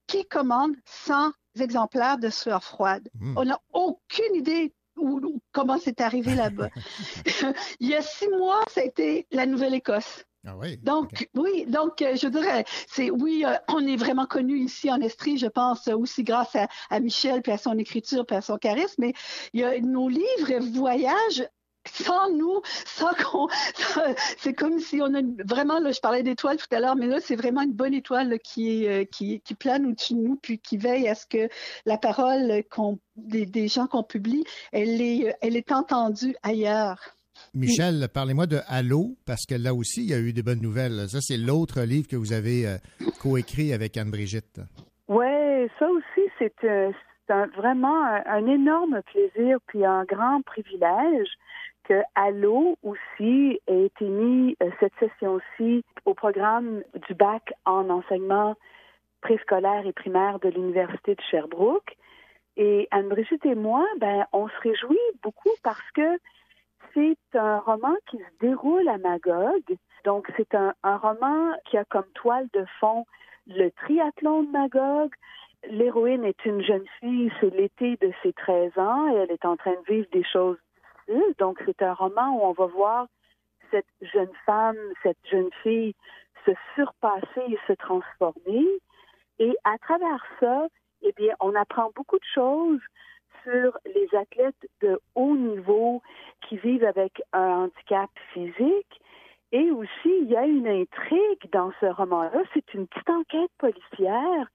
S15: qui commande 100 exemplaires de sueur froide. Hmm. On n'a aucune idée où, comment c'est arrivé là-bas. Il y a six mois, ça a été la Nouvelle-Écosse.
S2: Ah oui.
S15: Donc, oui, donc euh, je dirais, c'est oui, euh, on est vraiment connu ici en Estrie, je pense, aussi grâce à, Michel, puis à son écriture, puis à son charisme, mais il y a, nos livres voyagent sans nous, sans qu'on. C'est comme si on a vraiment, là, je parlais d'étoiles tout à l'heure, mais là, c'est vraiment une bonne étoile qui, euh, qui, qui, plane au-dessus de nous, puis qui veille à ce que la parole des, des, gens qu'on publie, elle est, elle est entendue ailleurs.
S2: Michel, parlez-moi de Allo, parce que là aussi, il y a eu des bonnes nouvelles. Ça, c'est l'autre livre que vous avez euh, coécrit avec Anne-Brigitte.
S14: Oui, ça aussi, c'est euh, vraiment un, énorme plaisir puis un grand privilège que Allo aussi a été mis euh, cette session-ci au programme du bac en enseignement préscolaire et primaire de l'Université de Sherbrooke. Et Anne-Brigitte et moi, ben, on se réjouit beaucoup parce que c'est un roman qui se déroule à Magog. Donc, c'est un, un roman qui a comme toile de fond le triathlon de Magog. L'héroïne est une jeune fille, c'est l'été de ses 13 ans et elle est en train de vivre des choses donc, c'est un roman où on va voir cette jeune femme, cette jeune fille se surpasser et se transformer. Et à travers ça, eh bien, on apprend beaucoup de choses sur les athlètes de haut niveau qui vivent avec un handicap physique. Et aussi, il y a une intrigue dans ce roman-là. C'est une petite enquête policière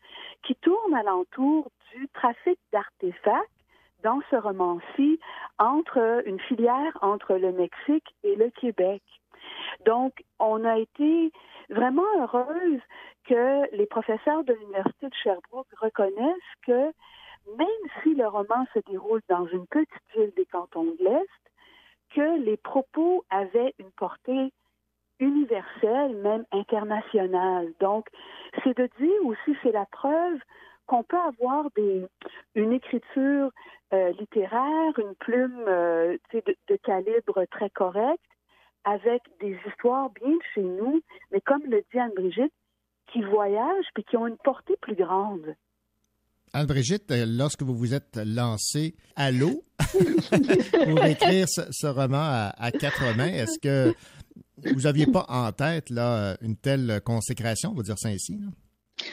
S14: qui tourne alentour du trafic d'artefacts dans ce roman-ci entre une filière entre le Mexique et le Québec. Donc, on a été vraiment heureuse que les professeurs de l'Université de Sherbrooke reconnaissent que même si le roman se déroule dans une petite ville des cantons de l'Est, que les propos avaient une portée universelle, même internationale. Donc, c'est de dire aussi, c'est la preuve qu'on peut avoir une écriture euh, littéraire, une plume euh, de, calibre très correct, avec des histoires bien de chez nous, mais comme le dit Anne-Brigitte, qui voyagent puis qui ont une portée plus grande.
S2: Anne-Brigitte, euh, lorsque vous vous êtes lancée à l'eau pour écrire ce, roman à, quatre mains, est-ce que vous n'aviez pas en tête une telle consécration, on va dire ça ainsi?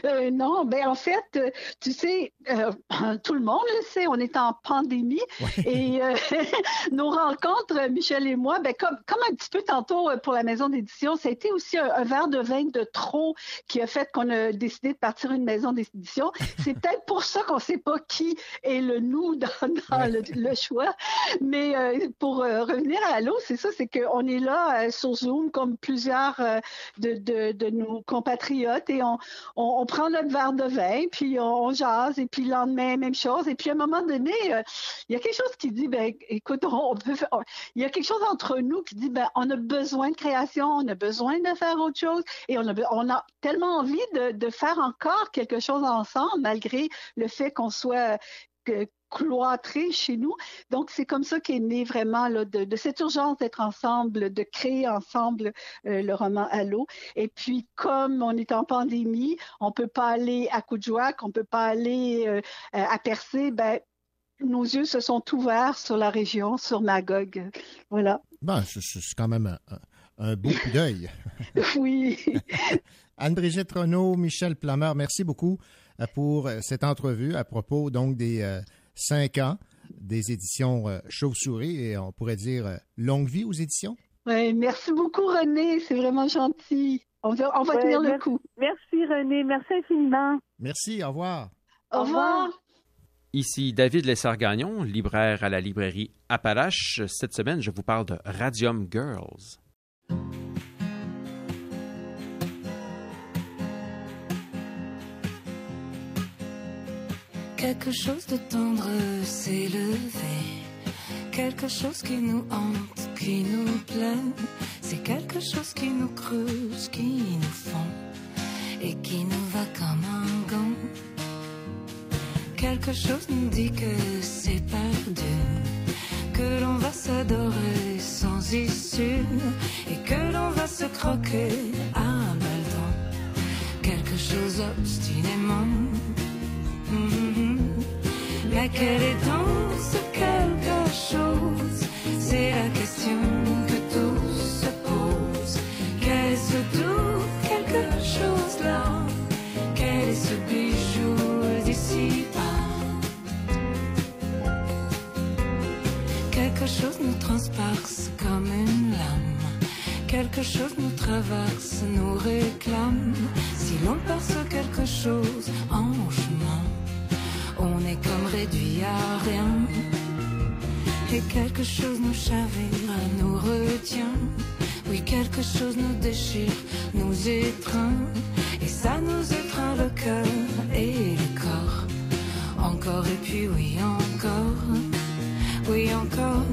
S15: Euh, non, ben en fait, euh, tu sais, euh, tout le monde le sait, on est en pandémie et nos rencontres, Michel et moi, ben comme, comme un petit peu tantôt pour la maison d'édition, ça a été aussi un, verre de vin de trop qui a fait qu'on a décidé de partir une maison d'édition. C'est peut-être pour ça qu'on ne sait pas qui est le nous dans, le, choix. Mais pour revenir à l'eau, c'est ça, c'est qu'on est là sur Zoom comme plusieurs de, de, de, nos compatriotes et on, on on prend notre verre de vin, puis on, jase, et puis le lendemain, même chose. Et puis à un moment donné, euh, il y a quelque chose qui dit, ben, écoute, on peut il y a quelque chose entre nous qui dit, ben, on a besoin de création, on a besoin de faire autre chose, et on a, tellement envie de faire encore quelque chose ensemble, malgré le fait qu'on soit cloîtré chez nous. Donc, c'est comme ça qu'est né vraiment là, de, cette urgence d'être ensemble, de créer ensemble euh, le roman Allo. Et puis, comme on est en pandémie, on peut pas aller à Coudjouac, on peut pas aller euh, à Percé, ben, nos yeux se sont ouverts sur la région, sur Magog. Voilà.
S2: Ben, c'est quand même un, beau coup d'œil.
S15: oui.
S2: Anne-Brigitte Renault, Michel Plameur, merci beaucoup pour euh, cette entrevue à propos donc des euh, cinq ans des éditions euh, Chauve-souris et on pourrait dire euh, longue vie aux éditions.
S15: Ouais, merci beaucoup, René. C'est vraiment gentil. On va, on va
S14: Ouais,
S15: tenir le
S14: merci-
S15: coup.
S14: Merci, René. Merci infiniment.
S2: Merci, au revoir.
S15: Au revoir.
S5: Ici David Lessard-Gagnon, libraire à la librairie Appalache. Cette semaine, je vous parle de Radium Girls.
S16: Quelque chose de tendre s'est levé. Quelque chose qui nous hante, qui nous plaît. C'est quelque chose qui nous creuse, qui nous fond. Et qui nous va comme un gant. Quelque chose nous dit que c'est perdu. Que l'on va s'adorer sans issue. Et que l'on va se croquer à Baldon. Quelque chose obstinément. Mhm. Mais quel est donc ce quelque chose C'est la question que tous se posent. Quel est ce doux quelque chose là? Quel est ce bijou d'ici bas Quelque chose nous transperce comme une lame. Quelque chose nous traverse, nous réclame. Si l'on perce réduit à rien. Et quelque chose nous chavire, nous retient. Oui, quelque chose nous déchire, nous étreint. Et ça nous étreint le cœur et le corps. Encore et puis oui, encore. Oui, encore.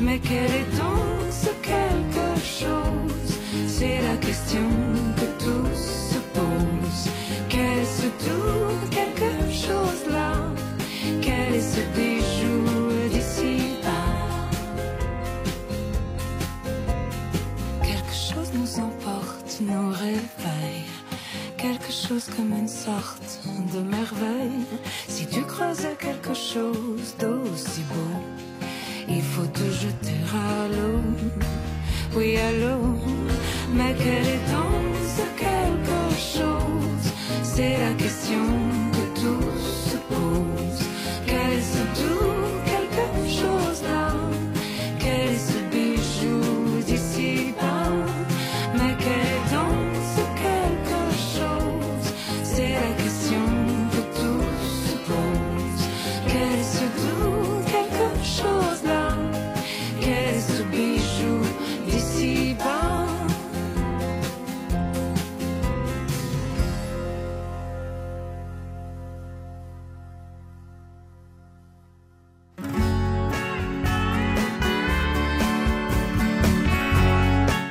S16: Mais quel est donc ce quelque chose? C'est la question que tous se posent. Quel est ce tout comme une sorte de merveille. Si tu creusais quelque chose d'aussi beau, il faut te jeter à l'eau. Oui, à l'eau. Mais quel est donc ce quelque chose? C'est la question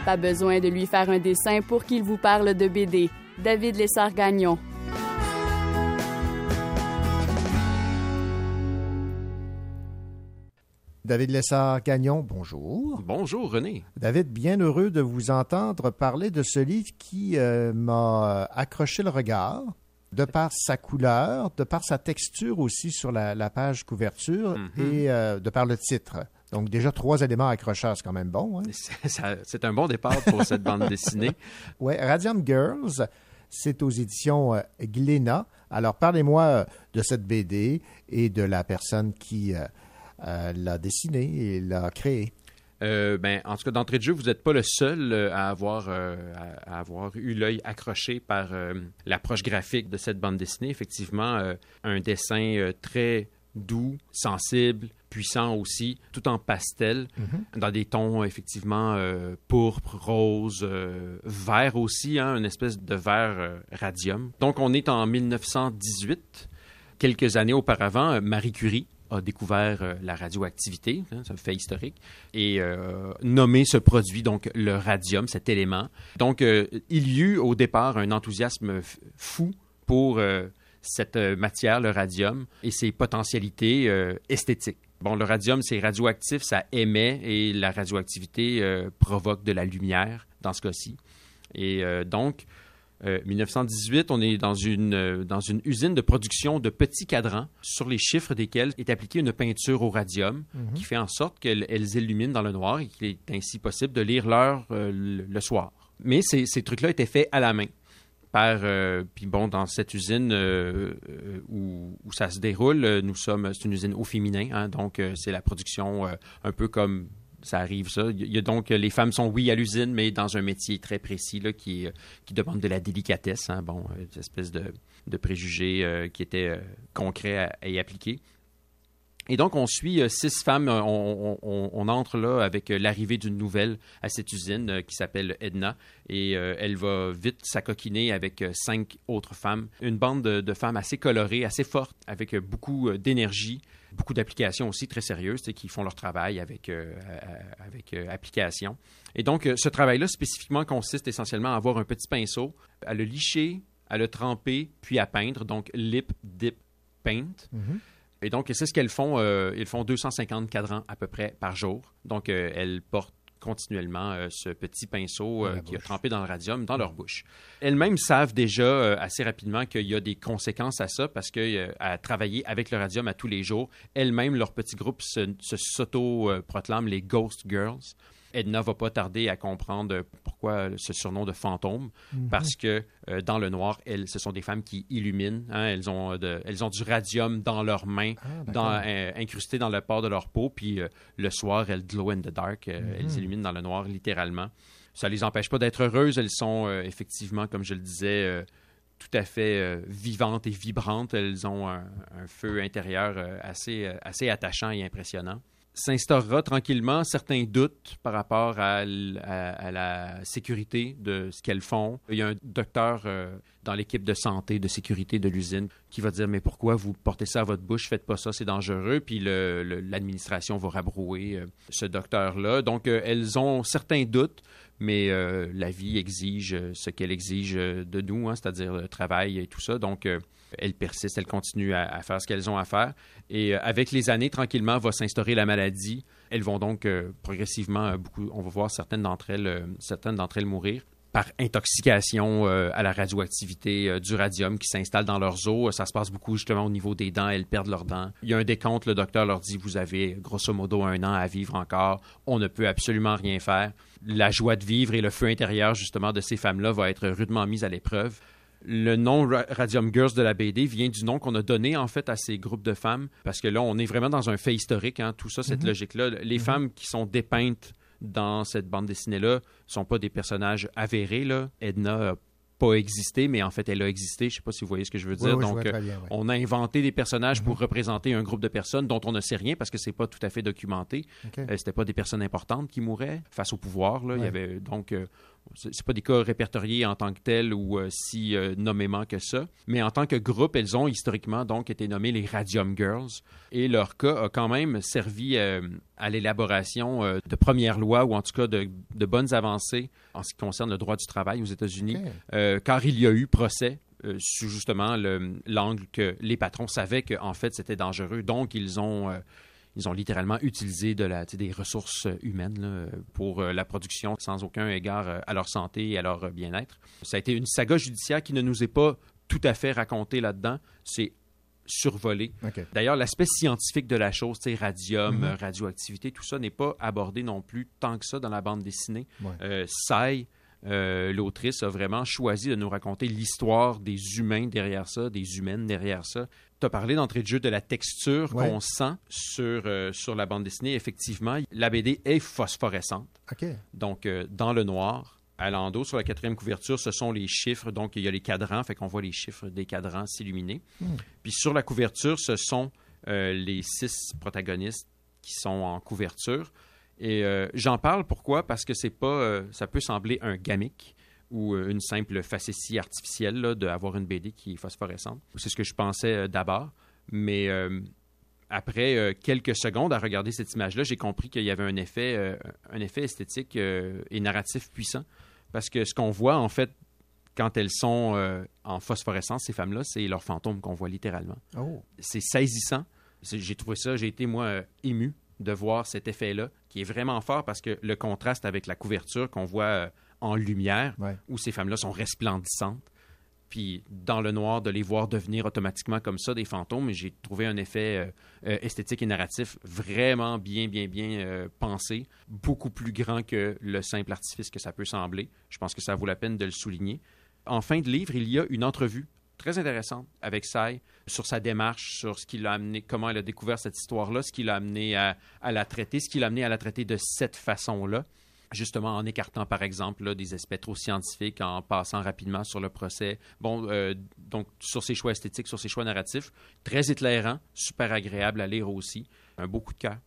S1: Pas besoin de lui faire un dessin pour qu'il vous parle de BD. David Lessard-Gagnon.
S2: David Lessard-Gagnon, bonjour.
S5: Bonjour René.
S2: David, bien heureux de vous entendre parler de ce livre qui euh, m'a accroché le regard, de par sa couleur, de par sa texture aussi sur la, la page couverture
S5: Mhm.
S2: et euh, de par le titre. Donc déjà trois éléments accrocheurs, c'est quand même bon. hein?
S5: C'est un bon départ pour cette bande dessinée.
S2: Oui, Radium Girls, c'est aux éditions euh, Glénat. Alors, parlez-moi euh, de cette BD et de la personne qui euh, euh, l'a dessinée et l'a créée.
S5: Euh, ben, en tout cas, d'entrée de jeu, vous n'êtes pas le seul euh, à avoir, euh, à, à avoir eu l'œil accroché par l'approche graphique de cette bande dessinée. Effectivement, un dessin très doux, sensible, puissant aussi, tout en pastel,
S2: Mhm.
S5: dans des tons effectivement euh, pourpre, rose, euh, vert aussi, hein, une espèce de vert euh, radium. Donc, on est en 1918. Quelques années auparavant, Marie Curie a découvert la radioactivité, hein, c'est un fait historique, et nommé ce produit, donc le radium, cet élément. Donc, il y eut au départ un enthousiasme fou pour cette euh, matière, le radium, et ses potentialités euh, esthétiques. Bon, le radium, c'est radioactif, ça émet, et la radioactivité euh, provoque de la lumière, dans ce cas-ci. Et euh, donc, euh, 1918, on est dans une, dans une usine de production de petits cadrans sur les chiffres desquels est appliquée une peinture au radium
S2: Mhm.
S5: qui fait en sorte qu'elles elles illuminent dans le noir et qu'il est ainsi possible de lire l'heure le, le soir. Mais ces, ces trucs-là étaient faits à la main. Par, euh, puis bon, dans cette usine euh, euh, où, ça se déroule, nous sommes, c'est une usine au féminin, hein, donc c'est la production un peu comme ça arrive ça. Il y a donc les femmes sont oui à l'usine, mais dans un métier très précis là, qui, qui demande de la délicatesse, hein, bon, une espèce de, de préjugés qui étaient concrets y appliquer. Et donc, on suit euh, six femmes. euh, On, entre là avec euh, l'arrivée d'une nouvelle à cette usine qui s'appelle Edna. Et elle va vite s'acoquiner avec cinq autres femmes. Une bande de, femmes assez colorées, assez fortes, avec beaucoup d'énergie, beaucoup d'applications aussi très sérieuses, qui font leur travail avec, avec application. Et donc, ce travail-là, spécifiquement, consiste essentiellement à avoir un petit pinceau, à le licher, à le tremper, puis à peindre. Donc, lip, dip, paint.
S2: Mhm.
S5: Et donc, c'est ce qu'elles font. euh, ils font 250 cadrans à peu près par jour. Donc, euh, elles portent continuellement euh, ce petit pinceau euh, qui a trempé dans le radium dans leur bouche. Elles-mêmes savent déjà euh, assez rapidement qu'il y a des conséquences à ça parce que euh, à travailler avec le radium à tous les jours, elles-mêmes, leur petit groupe se, se s'auto-proclament les Ghost Girls. Edna va pas tarder à comprendre pourquoi ce surnom de fantôme,
S2: Mhm.
S5: parce que euh, dans le noir, elles, ce sont des femmes qui illuminent. hein. elles, ont euh, de- elles ont du radium dans leurs mains,
S2: Ah,
S5: dans, euh, incrusté dans le port de leur peau, puis euh, le soir, elles glow in the dark.
S2: Mhm.
S5: Elles illuminent dans le noir, littéralement. Ça les empêche pas d'être heureuses. Elles sont effectivement, comme je le disais, tout à fait euh, vivantes et vibrantes. Elles ont un, un feu intérieur euh, assez, euh, assez attachant et impressionnant. S'instaurera tranquillement certains doutes par rapport à, la sécurité de ce qu'elles font. Il y a un docteur euh, dans l'équipe de santé, de sécurité de l'usine qui va dire Mais pourquoi vous portez ça à votre bouche? Faites pas ça, c'est dangereux. Puis l'administration va rabrouer euh, ce docteur-là. Donc, euh, elles ont certains doutes, mais la vie exige ce qu'elle exige de nous, hein, c'est-à-dire le travail et tout ça. Donc, elles persistent, elles continuent à, faire ce qu'elles ont à faire. Et euh, avec les années, tranquillement, va s'instaurer la maladie. Elles vont donc euh, progressivement, euh, beaucoup, on va voir certaines d'entre elles, certaines d'entre elles mourir par intoxication à la radioactivité du radium qui s'installe dans leurs os. Ça se passe beaucoup justement au niveau des dents. Elles perdent leurs dents. Il y a un décompte. Le docteur leur dit vous avez grosso modo un an à vivre encore. On ne peut absolument rien faire. La joie de vivre et le feu intérieur justement de ces femmes-là va être rudement mis à l'épreuve. Le nom Ra- Radium Girls de la BD vient du nom qu'on a donné en fait à ces groupes de femmes parce que là on est vraiment dans un fait historique, hein, tout ça, cette
S2: Mhm.
S5: logique-là. Les
S2: Mhm.
S5: femmes qui sont dépeintes dans cette bande dessinée-là sont pas des personnages avérés. Là. Edna a pas existé, mais en fait, elle a existé. Je sais pas si vous voyez ce que je veux dire.
S2: oui,
S5: Donc,
S2: bien, oui.
S5: on a inventé des personnages pour représenter un groupe de personnes dont on ne sait rien parce que c'est pas tout à fait documenté.
S2: OK.
S5: Euh, C'était pas des personnes importantes qui mouraient face au pouvoir. Là. Il y avait donc euh, c'est pas des cas répertoriés en tant que tels ou euh, si euh, nommément que ça, mais en tant que groupe, elles ont historiquement donc été nommées les Radium Girls. Et leur cas a quand même servi euh, à l'élaboration de premières lois ou en tout cas de, de bonnes avancées en ce qui concerne le droit du travail aux États-Unis, car il y a eu procès euh, sur justement le- l'angle que les patrons savaient qu'en fait c'était dangereux, donc ils ont euh, ils ont littéralement utilisé de la, des ressources euh, humaines là, pour euh, la production sans aucun égard euh, à leur santé et à leur bien-être. Ça a été une saga judiciaire qui ne nous est pas tout à fait racontée là-dedans. C'est survolé. D'ailleurs, l'aspect scientifique de la chose, sais, radium,
S2: Mhm.
S5: radioactivité, tout ça n'est pas abordé non plus tant que ça dans la bande dessinée.
S2: Ouais.
S5: Euh, Sai, euh, l'autrice, a vraiment choisi de nous raconter l'histoire des humains derrière ça, des humaines derrière ça. Tu as parlé d'entrée de jeu de la texture
S2: Ouais.
S5: qu'on sent sur, euh, sur la bande dessinée. Effectivement, la BD est phosphorescente. Donc, euh, dans le noir, à l'endos, sur la quatrième couverture, ce sont les chiffres. Donc, il y a les cadrans, fait qu'on voit les chiffres des cadrans s'illuminer.
S2: Hmm.
S5: Puis sur la couverture, ce sont euh, les six protagonistes qui sont en couverture. Et euh, j'en parle pourquoi? Parce que c'est pas, euh, ça peut sembler un gamique ou euh, une simple facétie artificielle d'avoir une BD qui est phosphorescente. C'est ce que je pensais euh, d'abord, mais euh, après euh, quelques secondes à regarder cette image-là, j'ai compris qu'il y avait un effet, euh, un effet esthétique euh, et narratif puissant. Parce que ce qu'on voit, en fait, quand elles sont en phosphorescence, ces femmes-là, c'est leurs fantômes qu'on voit littéralement.
S2: Oh.
S5: C'est saisissant. J'ai trouvé ça, j'ai été, moi, ému de voir cet effet-là, qui est vraiment fort parce que le contraste avec la couverture qu'on voit en lumière, où ces femmes-là sont resplendissantes. Puis dans le noir, de les voir devenir automatiquement comme ça des fantômes, j'ai trouvé un effet euh, euh, esthétique et narratif vraiment bien, bien, bien euh, pensé, beaucoup plus grand que le simple artifice que ça peut sembler. Je pense que ça vaut la peine de le souligner. En fin de livre, il y a une entrevue très intéressante avec Sai sur sa démarche, sur ce qui l'a amené, comment elle a découvert cette histoire-là, ce qui l'a amené à, à, la traiter, ce qui l'a amené à la traiter de cette façon-là justement en écartant par exemple des aspects trop scientifiques, en passant rapidement sur le procès. Bon, euh, donc sur ses choix esthétiques, sur ses choix narratifs, très éclairant, super agréable à lire aussi, un beau coup de cœur.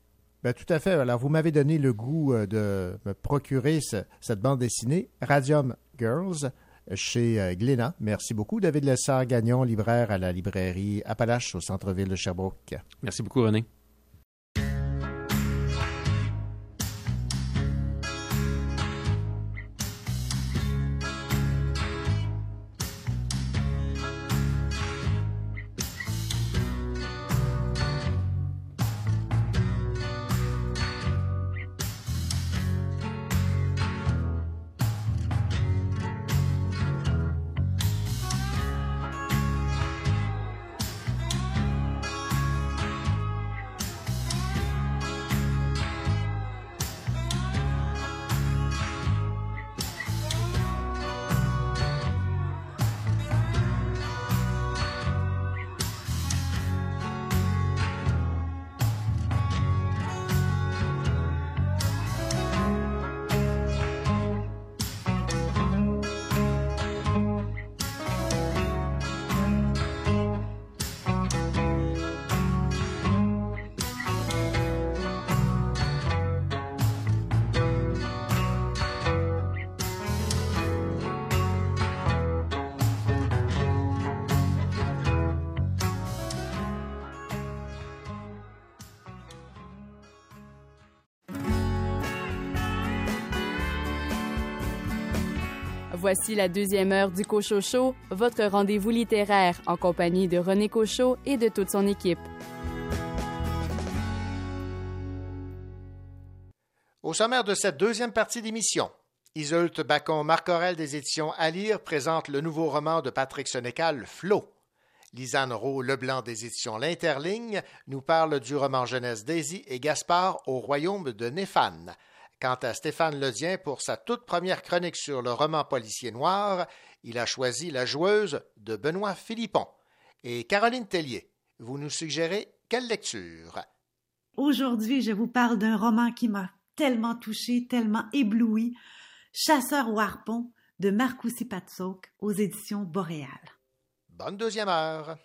S2: Bien, tout à fait. Alors, vous m'avez donné le goût euh, de me procurer cette bande dessinée, Radium Girls, chez euh, Glénat. Merci beaucoup, David Lessard-Gagnon, libraire à la librairie Appalaches au centre-ville de Sherbrooke.
S5: Merci beaucoup, René.
S1: Voici la deuxième heure du Cochot Show, votre rendez-vous littéraire en compagnie de René Cochot et de toute son équipe.
S2: Au sommaire de cette deuxième partie d'émission, Isolte Bacon-Marcorel des éditions À lire présente le nouveau roman de Patrick Sénécal, Flot. Lisanne Rowe Leblanc des éditions L'Interligne nous parle du roman jeunesse Daisy et Gaspard au royaume de Néphane. Quant à Stéphane Ledien, pour sa toute première chronique sur le roman policier noir, il a choisi La joueuse de Benoît Philippon. Et Caroline Tellier, vous nous suggérez quelle lecture?
S6: Aujourd'hui, je vous parle d'un roman qui m'a tellement touché, tellement ébloui Chasseur au harpon de Marcoussi Patsouk aux éditions Boréal.
S2: Bonne deuxième heure.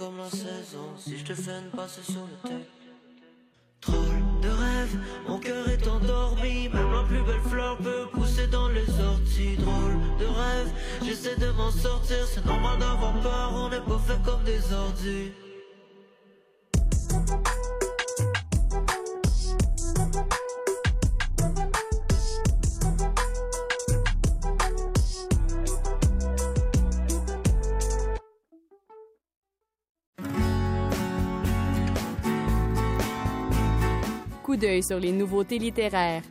S17: Comme la saison. Si je te fais une passe sur le. Drôle de rêve, mon cœur est endormi. Même la plus belle fleur peut pousser dans les orties. Drôle de rêve, j'essaie de m'en sortir. C'est normal d'avoir peur, on n'est pas fait comme des ordis.
S1: D'œil sur les nouveautés littéraires.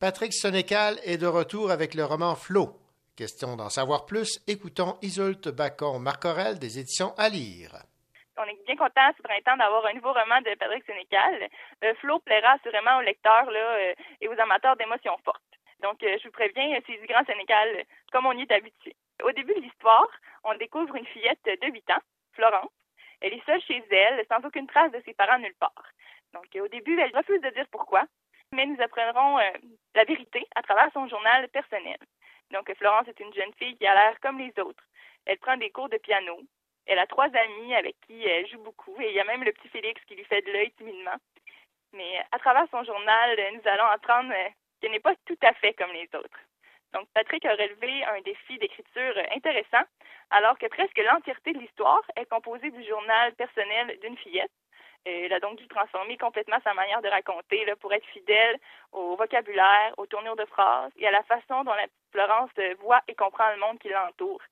S18: Patrick Sénécal est de retour avec le roman Flo. Question d'en savoir plus, écoutons Isolte Bacon-Marcorel des éditions à lire.
S19: On est bien content ce printemps d'avoir un nouveau roman de Patrick Sénécal. Euh, Flo plaira assurément aux lecteurs là, euh, et aux amateurs d'émotions fortes. Donc, euh, je vous préviens, c'est du grand Sénécal comme on y est habitué. Au début de l'histoire, on découvre une fillette de 8 ans, Florence. Elle est seule chez elle, sans aucune trace de ses parents nulle part. Donc, au début, elle refuse de dire pourquoi, mais nous apprendrons euh, la vérité à travers son journal personnel. Donc, Florence est une jeune fille qui a l'air comme les autres. Elle prend des cours de piano. Elle a trois amis avec qui elle joue beaucoup, et il y a même le petit Félix qui lui fait de l'œil timidement. Mais à travers son journal, nous allons apprendre euh, qu'elle n'est pas tout à fait comme les autres. Donc, Patrick a relevé un défi d'écriture intéressant, alors que presque l'entièreté de l'histoire est composée du journal personnel d'une fillette. Elle a donc dû transformer complètement sa manière de raconter pour être fidèle au vocabulaire, aux tournures de phrases et à la façon dont la Florence voit et comprend le monde qui l'entoure,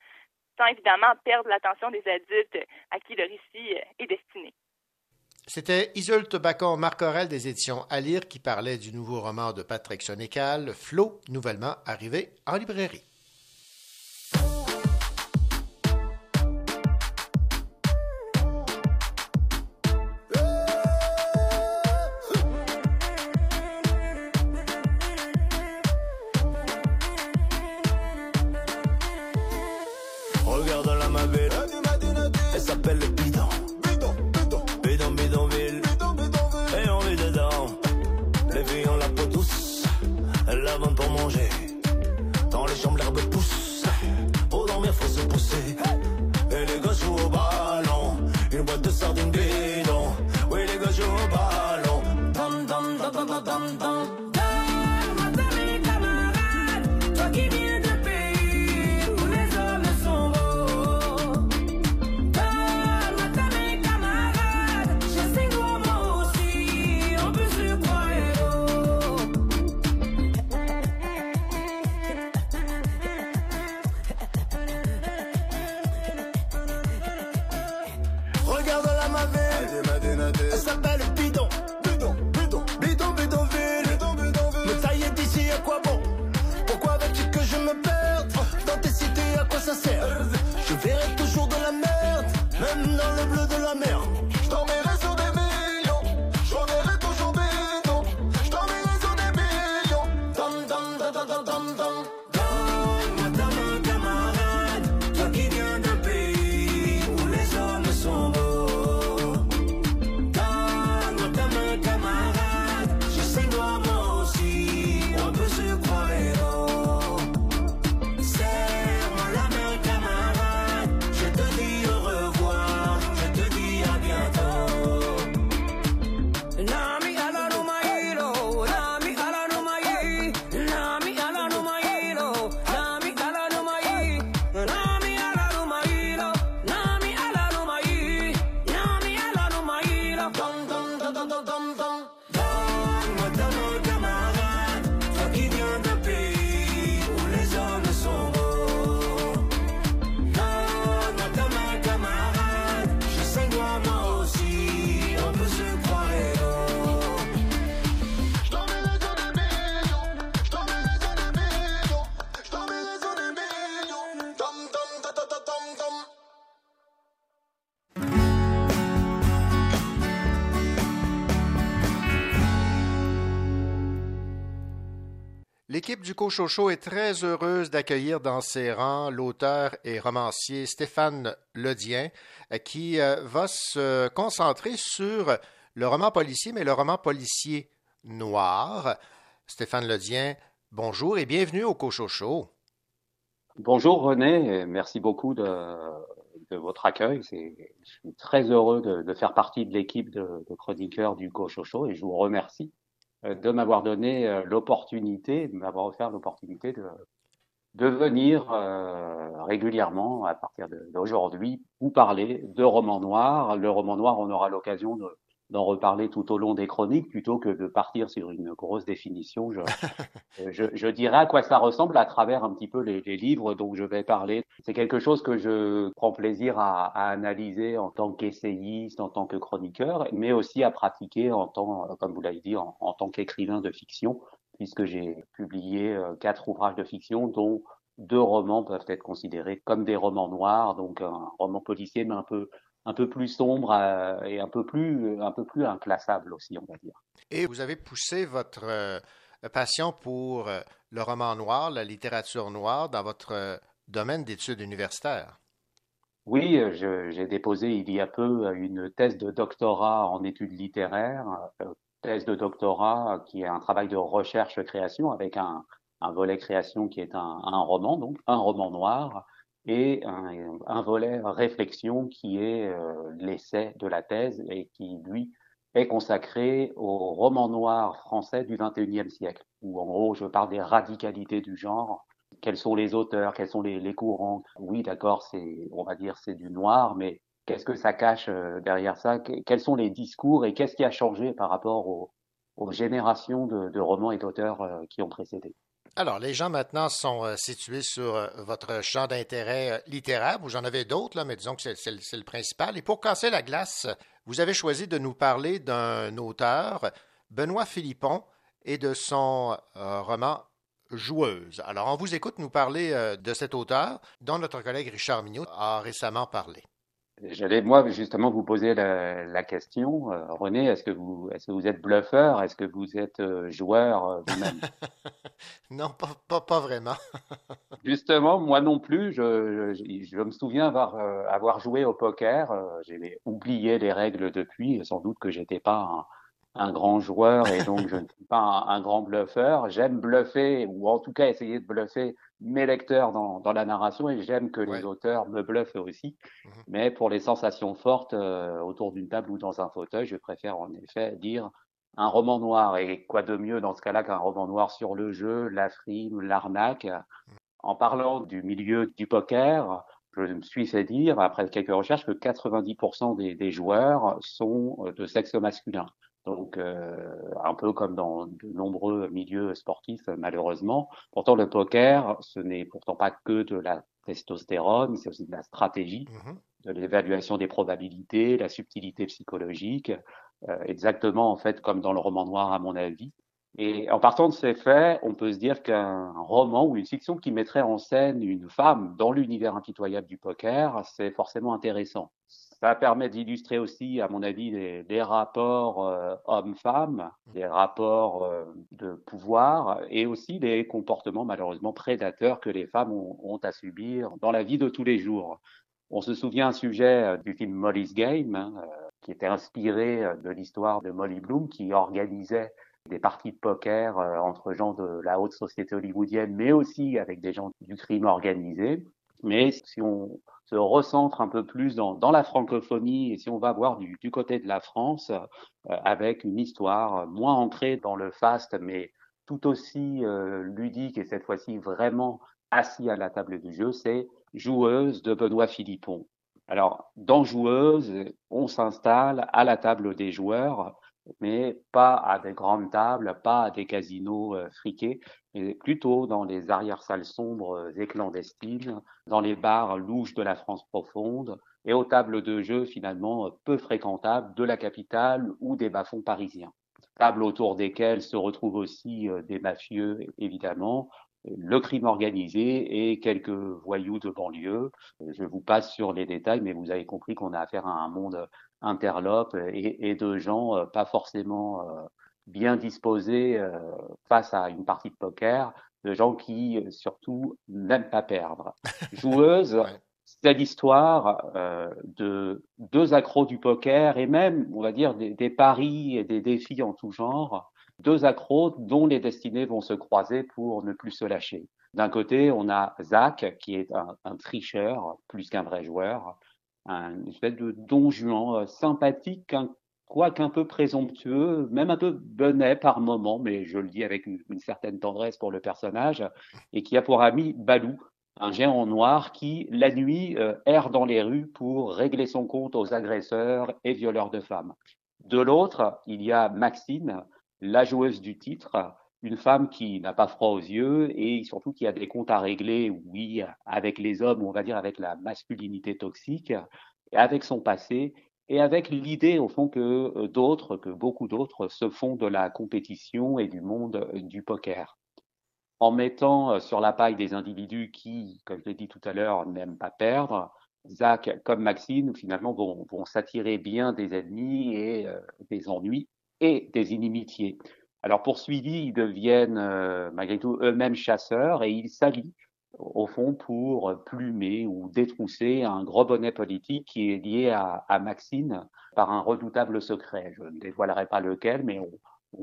S19: sans évidemment perdre l'attention des adultes à qui le récit est destiné.
S18: C'était Isolte Bacon-Marcorel des éditions à lire qui parlait du nouveau roman de Patrick Sénécal, Flo, nouvellement arrivé en librairie.
S2: Cochocho est très heureuse d'accueillir dans ses rangs l'auteur et romancier Stéphane Ledien, qui euh, va se concentrer sur le roman policier, mais le roman policier noir. Stéphane Ledien, bonjour et bienvenue au Cochocho.
S20: Bonjour René, merci beaucoup de, votre accueil. Je suis très heureux de, faire partie de l'équipe de, chroniqueurs du Cochocho et je vous remercie euh, de m'avoir donné euh, l'opportunité, de m'avoir offert l'opportunité de, venir euh, régulièrement à partir d'aujourd'hui vous parler de romans noirs. Le roman noir, on aura l'occasion de, d'en reparler tout au long des chroniques plutôt que de partir sur une grosse définition. Je, je, je, dirais à quoi ça ressemble à travers un petit peu les, les livres dont je vais parler. C'est quelque chose que je prends plaisir à, à analyser en tant qu'essayiste, en tant que chroniqueur, mais aussi à pratiquer en tant, comme vous l'avez dit, en, en tant qu'écrivain de fiction, puisque j'ai publié euh, quatre ouvrages de fiction dont deux romans peuvent être considérés comme des romans noirs, donc un roman policier, mais un peu un peu plus sombre euh, et un peu plus, un peu plus inclassable aussi, on va dire.
S2: Et vous avez poussé votre euh, passion pour euh, le roman noir, la littérature noire, dans votre domaine d'études universitaires?
S20: Oui, j'ai déposé il y a peu une thèse de doctorat en études littéraires, thèse de doctorat qui est un travail de recherche-création avec un, un, volet création qui est un, un roman, donc un roman noir, et un, un, volet réflexion qui est euh, l'essai de la thèse et qui, lui, est consacré au roman noir français du XXIe siècle, où en gros je parle des radicalités du genre, quels sont les auteurs, quels sont les, les courants? Oui, d'accord, c'est, on va dire, c'est du noir, mais qu'est-ce que ça cache euh, derrière ça? Quels sont les discours et qu'est-ce qui a changé par rapport aux, aux générations de, de romans et d'auteurs euh, qui ont précédé?
S2: Alors, les gens maintenant sont euh, situés sur euh, votre champ d'intérêt euh, littéraire. Vous en avez d'autres, mais disons que c'est le, principal. Et pour casser la glace, vous avez choisi de nous parler d'un auteur, Benoît Philippon, et de son roman Joueuse. Alors, on vous écoute nous parler de cet auteur dont notre collègue Richard Mignot a récemment parlé.
S20: J'allais moi justement vous poser la, la question, euh, René, est-ce que vous est-ce que vous êtes bluffeur, est-ce que vous êtes euh, joueur euh, vous-même?
S2: Non, pas, pas, pas vraiment.
S20: justement, moi non plus. Je, je, je me souviens avoir avoir joué au poker. J'ai oublié les règles depuis. Sans doute que j'étais pas un, un, grand joueur et donc je ne suis pas un, un grand bluffeur. J'aime bluffer ou en tout cas essayer de bluffer mes lecteurs dans, dans la narration et j'aime que ouais. les auteurs me bluffent aussi. Mmh. Mais pour les sensations fortes euh, autour d'une table ou dans un fauteuil, je préfère en effet dire un roman noir. Et quoi de mieux dans ce cas-là qu'un roman noir sur le jeu, la frime, l'arnaque? Mmh. En parlant du milieu du poker, je me suis fait dire, après quelques recherches, que 90% des, des joueurs sont de sexe masculin. Donc, euh, un peu comme dans de nombreux milieux sportifs, malheureusement. Pourtant, le poker, ce n'est pourtant pas que de la testostérone, c'est aussi de la stratégie, mmh. de l'évaluation des probabilités, la subtilité psychologique, euh, exactement en fait comme dans le roman noir, à mon avis. Et en partant de ces faits, on peut se dire qu'un roman ou une fiction qui mettrait en scène une femme dans l'univers impitoyable du poker, c'est forcément intéressant. Ça permet d'illustrer aussi, à mon avis, les, rapports euh, hommes-femmes, les rapports euh, de pouvoir et aussi les comportements malheureusement prédateurs que les femmes ont, à subir dans la vie de tous les jours. On se souvient un sujet euh, du film Molly's Game, hein, qui était inspiré de l'histoire de Molly Bloom, qui organisait des parties de poker entre gens de la haute société hollywoodienne, mais aussi avec des gens du crime organisé. Mais si on se recentre un peu plus dans, dans la francophonie et si on va voir du, du côté de la France, euh, avec une histoire moins ancrée dans le faste, mais tout aussi euh, ludique et cette fois-ci vraiment assis à la table du jeu, c'est Joueuse de Benoît Philippon. Alors, dans Joueuse, on s'installe à la table des joueurs mais pas à des grandes tables, pas à des casinos euh, friqués, mais plutôt dans les arrière-salles sombres et clandestines, dans les bars louches de la France profonde et aux tables de jeu finalement peu fréquentables de la capitale ou des bas-fonds parisiens. Tables autour desquelles se retrouvent aussi euh, des mafieux, évidemment, le crime organisé et quelques voyous de banlieue. Je vous passe sur les détails, mais vous avez compris qu'on a affaire à un monde interlope et, et de gens euh, pas forcément euh, bien disposés euh, face à une partie de poker, de gens qui surtout n'aiment pas perdre. Joueuse, c'est l'histoire euh, de deux accros du poker et même, on va dire, des, des, paris et des défis en tout genre. Deux accros dont les destinées vont se croiser pour ne plus se lâcher. D'un côté, on a Zach, qui est un, un tricheur plus qu'un vrai joueur, un espèce de don juan euh, sympathique, un, quoique un peu présomptueux, même un peu benet par moment, mais je le dis avec une, une, certaine tendresse pour le personnage, et qui a pour ami Balou, un géant noir qui, la nuit, euh, erre dans les rues pour régler son compte aux agresseurs et violeurs de femmes. De l'autre, il y a Maxine, la joueuse du titre, une femme qui n'a pas froid aux yeux et surtout qui a des comptes à régler, oui, avec les hommes, on va dire avec la masculinité toxique, avec son passé et avec l'idée, au fond, que euh, d'autres, que beaucoup d'autres, se font de la compétition et du monde euh, du poker. En mettant euh, sur la paille des individus qui, comme je l'ai dit tout à l'heure, n'aiment pas perdre, Zach comme Maxine, finalement, vont, s'attirer bien des ennemis et des ennuis et des inimitiés. Alors poursuivis, ils deviennent euh, malgré tout eux-mêmes chasseurs et ils s'allient au fond pour plumer ou détrousser un gros bonnet politique qui est lié à, Maxine par un redoutable secret. Je ne dévoilerai pas lequel, mais on,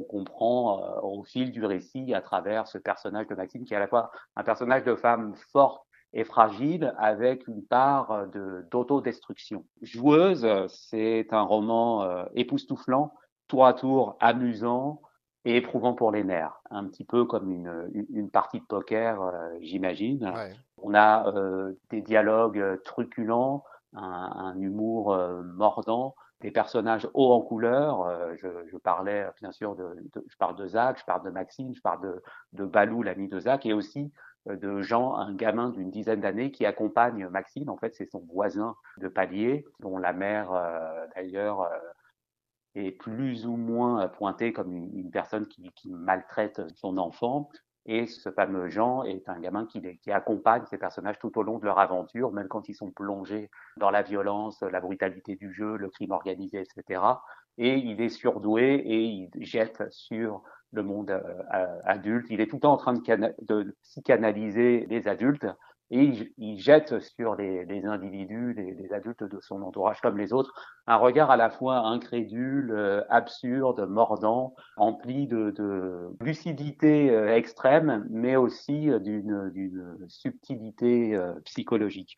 S20: comprend euh, au fil du récit à travers ce personnage de Maxine qui est à la fois un personnage de femme forte et fragile avec une part de d'autodestruction. Joueuse, c'est un roman euh, époustouflant, tour à tour amusant et éprouvant pour les nerfs, un petit peu comme une, une partie de poker, euh, j'imagine.
S2: Ouais.
S20: On a euh, des dialogues truculents, un, un humour euh, mordant, des personnages hauts en couleur. Euh, je, je, parlais bien sûr de, de, je parle de Zach, je parle de Maxime, je parle de, de Balou, l'ami de Zach, et aussi euh, de Jean, un gamin d'une dizaine d'années qui accompagne Maxime. En fait, c'est son voisin de palier, dont la mère euh, d'ailleurs est plus ou moins pointée comme une, personne qui, maltraite son enfant. Et ce fameux Jean est un gamin qui, qui, accompagne ces personnages tout au long de leur aventure, même quand ils sont plongés dans la violence, la brutalité du jeu, le crime organisé, etc. Et il est surdoué et il jette sur le monde euh, adulte. Il est tout le temps en train de, de psychanalyser les adultes et il, jette sur les, individus, les, adultes de son entourage comme les autres, un regard à la fois incrédule, euh, absurde, mordant, empli de, lucidité euh, extrême, mais aussi euh, d'une subtilité psychologique.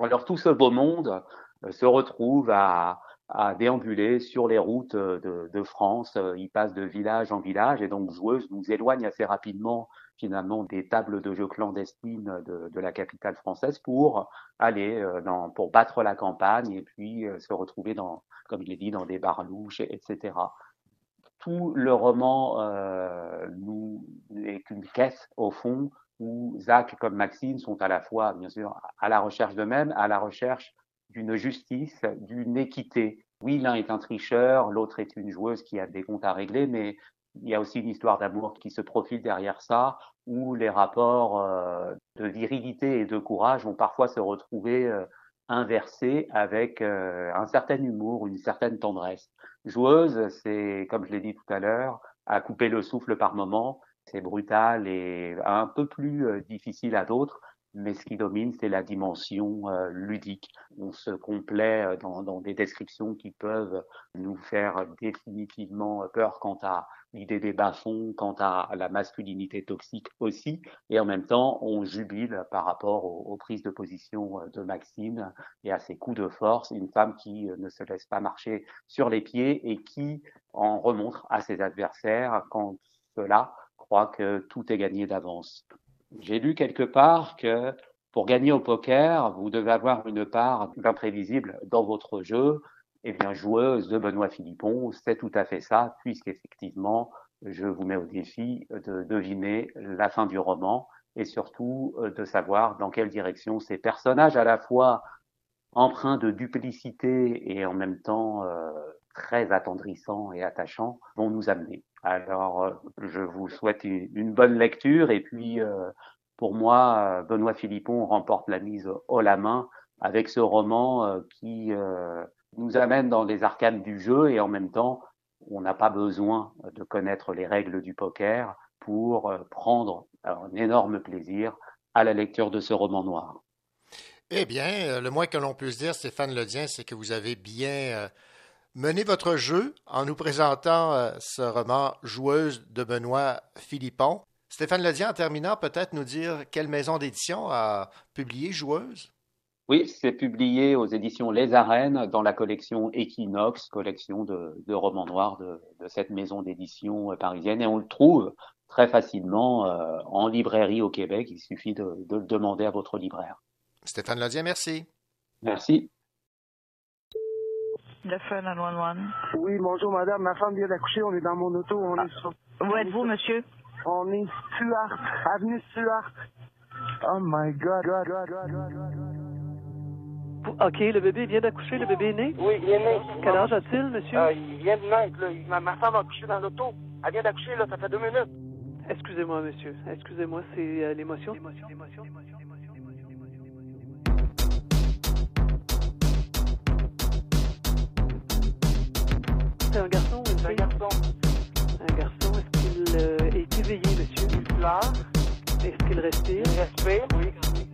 S20: Alors tout ce beau monde se retrouve à, à déambuler sur les routes de, de, France. Il passe de village en village et donc Joueuse nous éloigne assez rapidement finalement des tables de jeux clandestines de, de la capitale française pour aller euh, dans, pour battre la campagne et puis euh, se retrouver dans, comme il est dit, dans des barlouches, etc. Tout le roman euh, nous est qu'une caisse au fond où Zach comme Maxine sont à la fois, bien sûr, à la recherche d'eux-mêmes, à la recherche d'une justice, d'une équité. Oui, l'un est un tricheur, l'autre est une joueuse qui a des comptes à régler, mais il y a aussi une histoire d'amour qui se profile derrière ça, où les rapports euh, de virilité et de courage vont parfois se retrouver euh, inversés avec euh, un certain humour, une certaine tendresse. Joueuse, c'est, comme je l'ai dit tout à l'heure, à couper le souffle par moment, c'est brutal et un peu plus difficile à d'autres, mais ce qui domine, c'est la dimension ludique. On se complaît dans, dans, des descriptions qui peuvent nous faire définitivement peur quant à l'idée des bas-fonds, quant à la masculinité toxique aussi, et en même temps, on jubile par rapport aux, prises de position euh, de Maxime et à ses coups de force, une femme qui ne se laisse pas marcher sur les pieds et qui en remontre à ses adversaires quand cela croit que tout est gagné d'avance. J'ai lu quelque part que pour gagner au poker, vous devez avoir une part d'imprévisible dans votre jeu. Eh bien, joueuse de Benoît Philippon, c'est tout à fait ça, puisqu'effectivement, je vous mets au défi de deviner la fin du roman et surtout euh, de savoir dans quelle direction ces personnages à la fois empreints de duplicité et en même temps euh, très attendrissants et attachants vont nous amener. Alors, euh, je vous souhaite une, bonne lecture et puis, euh, pour moi, Benoît Philippon remporte la mise haut la main avec ce roman euh, qui nous amène dans les arcanes du jeu et en même temps, on n'a pas besoin de connaître les règles du poker pour prendre un énorme plaisir à la lecture de ce roman noir.
S2: Eh bien, euh, le moins que l'on puisse dire, Stéphane Ledien, c'est que vous avez bien euh, mené votre jeu en nous présentant euh, ce roman Joueuse de Benoît Philippon. Stéphane Ledien, en terminant, peut-être nous dire quelle maison d'édition a publié Joueuse?
S20: Oui, c'est publié aux éditions Les Arènes dans la collection Equinox, collection de, romans noirs de, cette maison d'édition parisienne. Et on le trouve très facilement euh, en librairie au Québec. Il suffit de, le demander à votre libraire.
S2: Stéphane Lodien, merci.
S20: Merci.
S21: Le fun à loin,
S22: Oui, bonjour madame. Ma femme vient d'accoucher. On est dans mon auto. On est sur...
S21: Où êtes-vous, monsieur?
S22: On est Stuart, avenue Stuart. Oh my God. God, God, God
S21: OK, le bébé vient d'accoucher, le bébé est né?
S22: Oui, il est né.
S21: Quel âge a-t-il, monsieur?
S22: Euh, il vient de naître, là. Ma, femme a accouché dans l'auto. Elle vient d'accoucher, là, ça fait deux minutes.
S21: Excusez-moi, monsieur. Excusez-moi, c'est euh, l'émotion. L'émotion, l'émotion, l'émotion. C'est un garçon ou une
S22: fille? Un garçon.
S21: Un garçon. Est-ce qu'il euh, est éveillé, monsieur?
S22: Il pleure.
S21: Est-ce qu'il respire?
S22: Il respire, oui.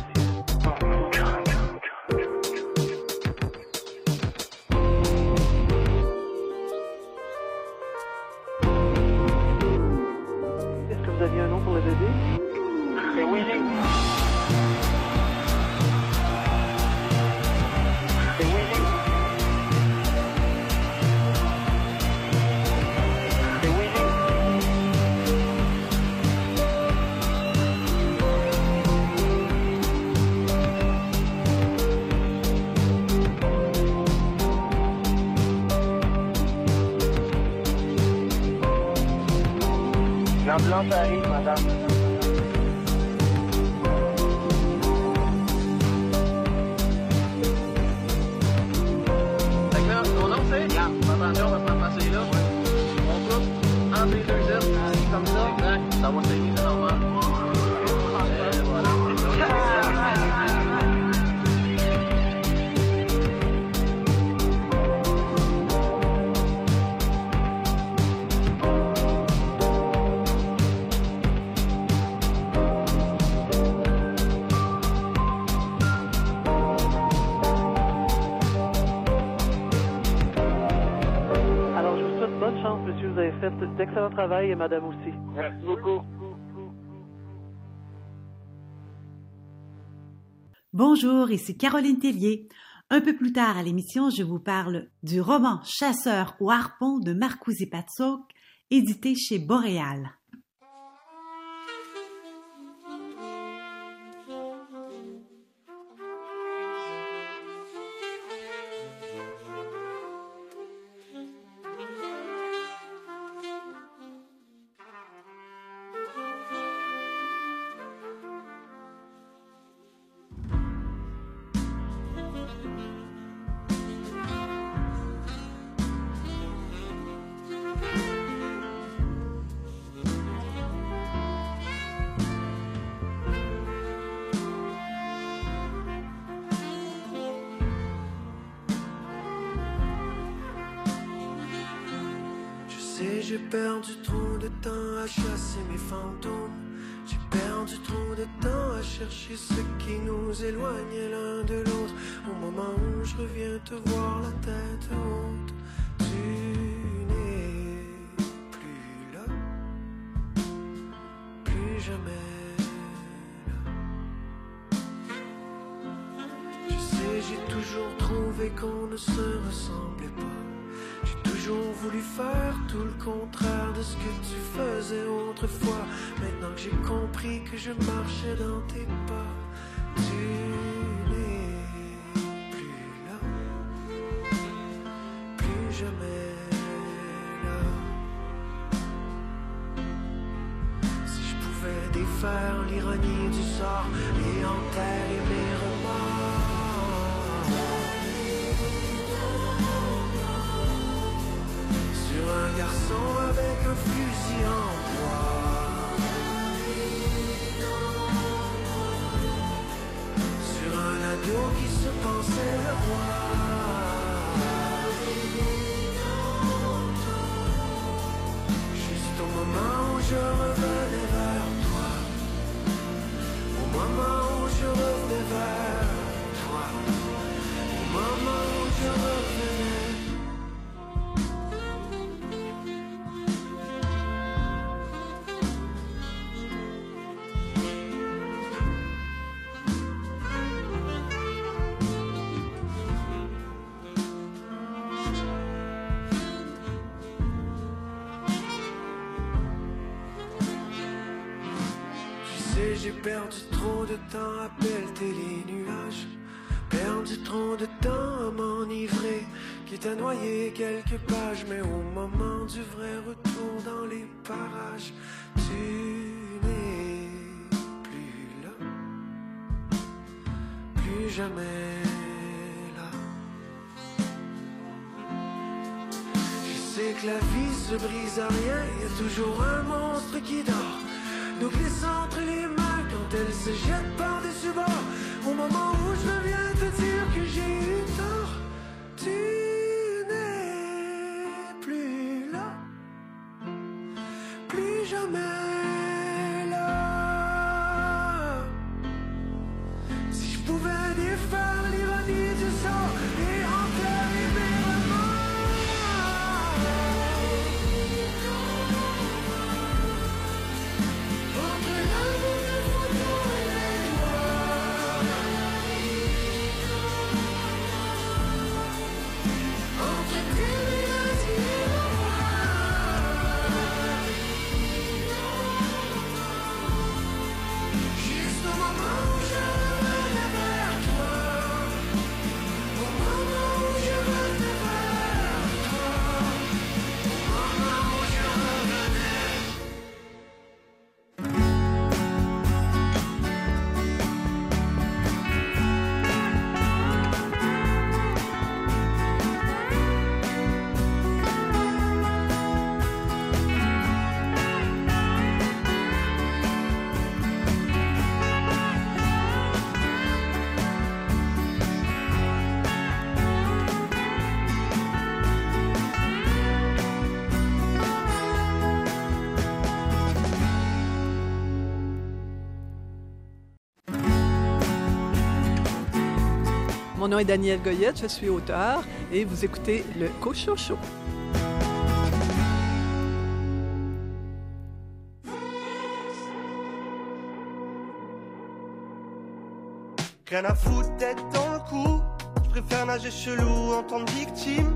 S21: faites
S22: d'excellent travail et madame aussi.
S23: Merci beaucoup.
S6: Bonjour, ici Caroline Tellier. Un peu plus tard à l'émission, je vous parle du roman Chasseur au harpon de Marcousi Patsok, édité chez Boréal.
S13: J'ai toujours trouvé qu'on ne se ressemblait pas. J'ai toujours voulu faire tout le contraire de ce que tu faisais autrefois. Maintenant que j'ai compris que je marchais dans tes pas, tu perdu trop de temps à pelleter les nuages. Perdu trop de temps à m'enivrer. Quitte à noyer quelques pages, mais au moment du vrai retour dans les parages, tu n'es plus là. Plus jamais là. Je sais que la vie se brise à rien, y a toujours un monstre qui dort. Nous glisse entre les elle se jette par-dessus bord. Au moment où je viens te dire que j'ai eu tort,
S22: nom est Daniel Goyette, je suis auteur et vous écoutez le Cochon Show.
S24: Rien à foutre d'être dans le coup, je préfère nager chelou en tant que victime.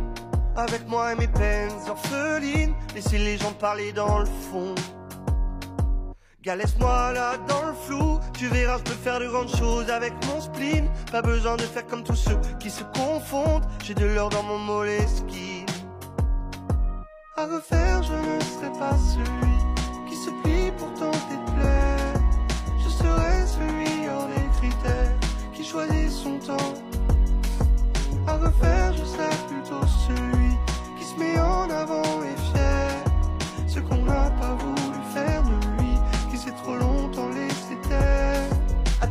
S24: Avec moi et mes peines orphelines, laisser les gens parler dans le fond. Gars, laisse-moi là dans le flou. Tu verras, je peux faire de grandes choses avec mon spleen. Pas besoin de faire comme tous ceux qui se confondent. J'ai de l'or dans mon moleskine. À refaire, je ne serai pas celui qui se plie pour tenter de plaire. Je serai celui hors des critères qui choisit son temps. À refaire, je serai plutôt celui qui se met en avant et fier. Ce qu'on n'a pas voulu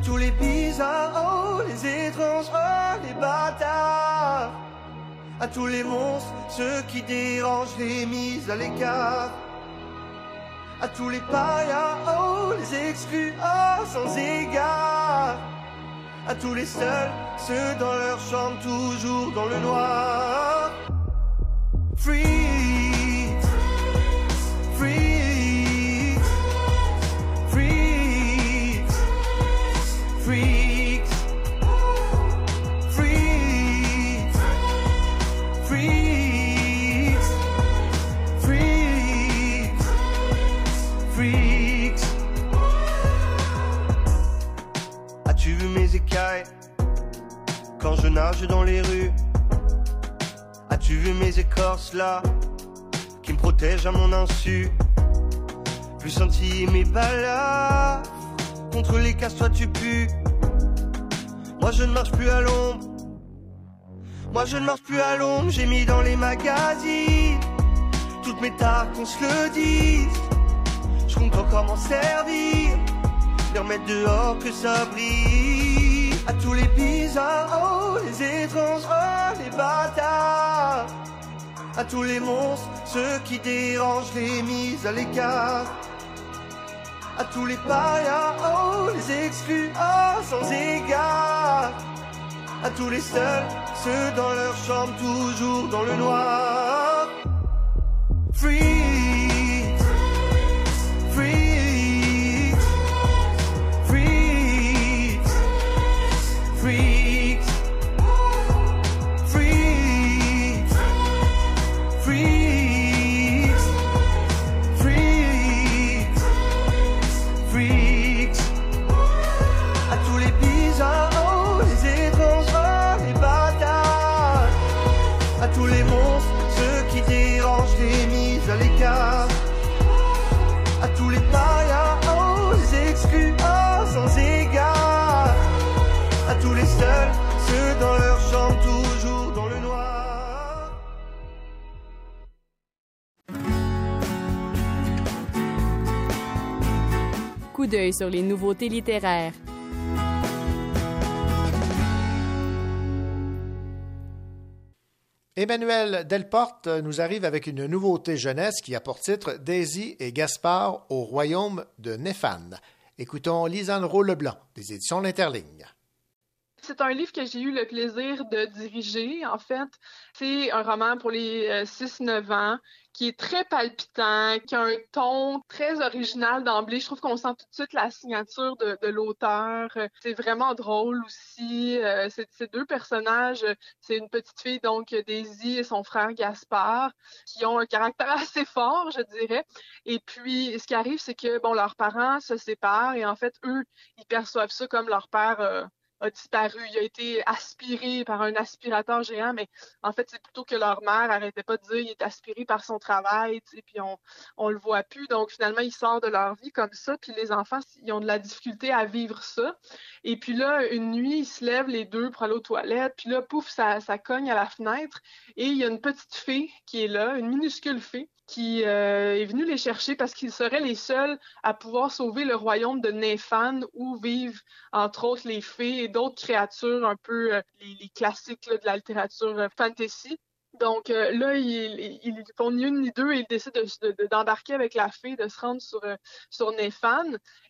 S24: tous les bizarres, oh, les étranges, oh, les bâtards. À tous les monstres, ceux qui dérangent les mises à l'écart. À tous les parias, oh, les exclus, oh, sans égard. À tous les seuls, ceux dans leur chambre, toujours dans le noir. Free, quand je nage dans les rues As-tu vu mes écorces là qui me protègent à mon insu? Plus senti mes balafres contre les casse toi tu pues. Moi je ne marche plus à l'ombre. Moi je ne marche plus à l'ombre, j'ai mis dans les magazines toutes mes tares qu'on se le dise. Je compte encore m'en servir, les remettre dehors que ça brille. À tous les bizarres, oh, les étranges, oh, les bâtards. À tous les monstres, ceux qui dérangent les mises à l'écart. À tous les parias, oh, les exclus, oh, sans égard. À tous les seuls, ceux dans leur chambre, toujours dans le noir. Free,
S1: D'œil sur les nouveautés littéraires.
S2: Emmanuel Delporte nous arrive avec une nouveauté jeunesse qui a pour titre Daisy et Gaspard au royaume de Néphane. Écoutons Lisandro Leblanc des éditions L'Interligne.
S25: C'est un livre que j'ai eu le plaisir de diriger, en fait. C'est un roman pour les 6-9 ans qui est très palpitant, qui a un ton très original d'emblée. Je trouve qu'on sent tout de suite la signature de, l'auteur. C'est vraiment drôle aussi. Euh, Ces deux personnages, c'est une petite fille, donc Daisy et son frère Gaspard, qui ont un caractère assez fort, je dirais. Et puis, ce qui arrive, c'est que, bon, leurs parents se séparent et en fait, eux, ils perçoivent ça comme leur père euh, disparu, il a été aspiré par un aspirateur géant, mais en fait, c'est plutôt que leur mère arrêtait pas de dire il est aspiré par son travail, puis on, on le voit plus. Donc, finalement, il sort de leur vie comme ça, puis les enfants, ils ont de la difficulté à vivre ça. Et puis là, une nuit, ils se lèvent les deux pour aller aux toilettes, puis là, pouf, ça, ça cogne à la fenêtre, et il y a une petite fée qui est là, une minuscule fée, qui euh, est venue les chercher parce qu'ils seraient les seuls à pouvoir sauver le royaume de Néphan où vivent entre autres les fées et d'autres créatures un peu euh, les, classiques de la littérature euh, fantasy. Donc euh, là, ils, ils font ni une ni deux et ils décident de- de- d'embarquer avec la fée, de se rendre sur, euh, sur.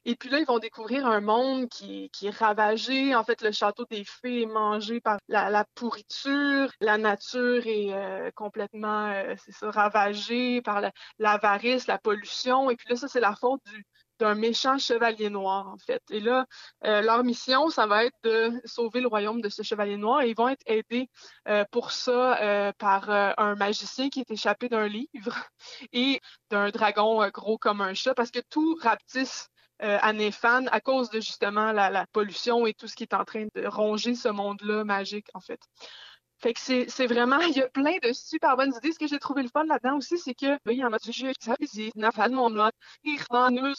S25: Et puis là, ils vont découvrir un monde qui, qui est ravagé. En fait, le château des fées est mangé par la, la pourriture. La nature est euh, complètement, euh, c'est ça, ravagée par la- l'avarice, la pollution. Et puis là, ça, c'est la faute du, d'un méchant chevalier noir, en fait. Et là, euh, leur mission, ça va être de sauver le royaume de ce chevalier noir et ils vont être aidés euh, pour ça euh, par un magicien qui est échappé d'un livre et d'un dragon gros comme un chat parce que tout rapetisse à Néphan à cause de justement la, la, pollution et tout ce qui est en train de ronger ce monde-là magique, en fait. Fait que c'est vraiment, il y a plein de super bonnes idées. Ce que j'ai trouvé le fun là-dedans aussi, c'est que, oui, en mode, j'ai sa visite, n'a pas de mon nom, il euh,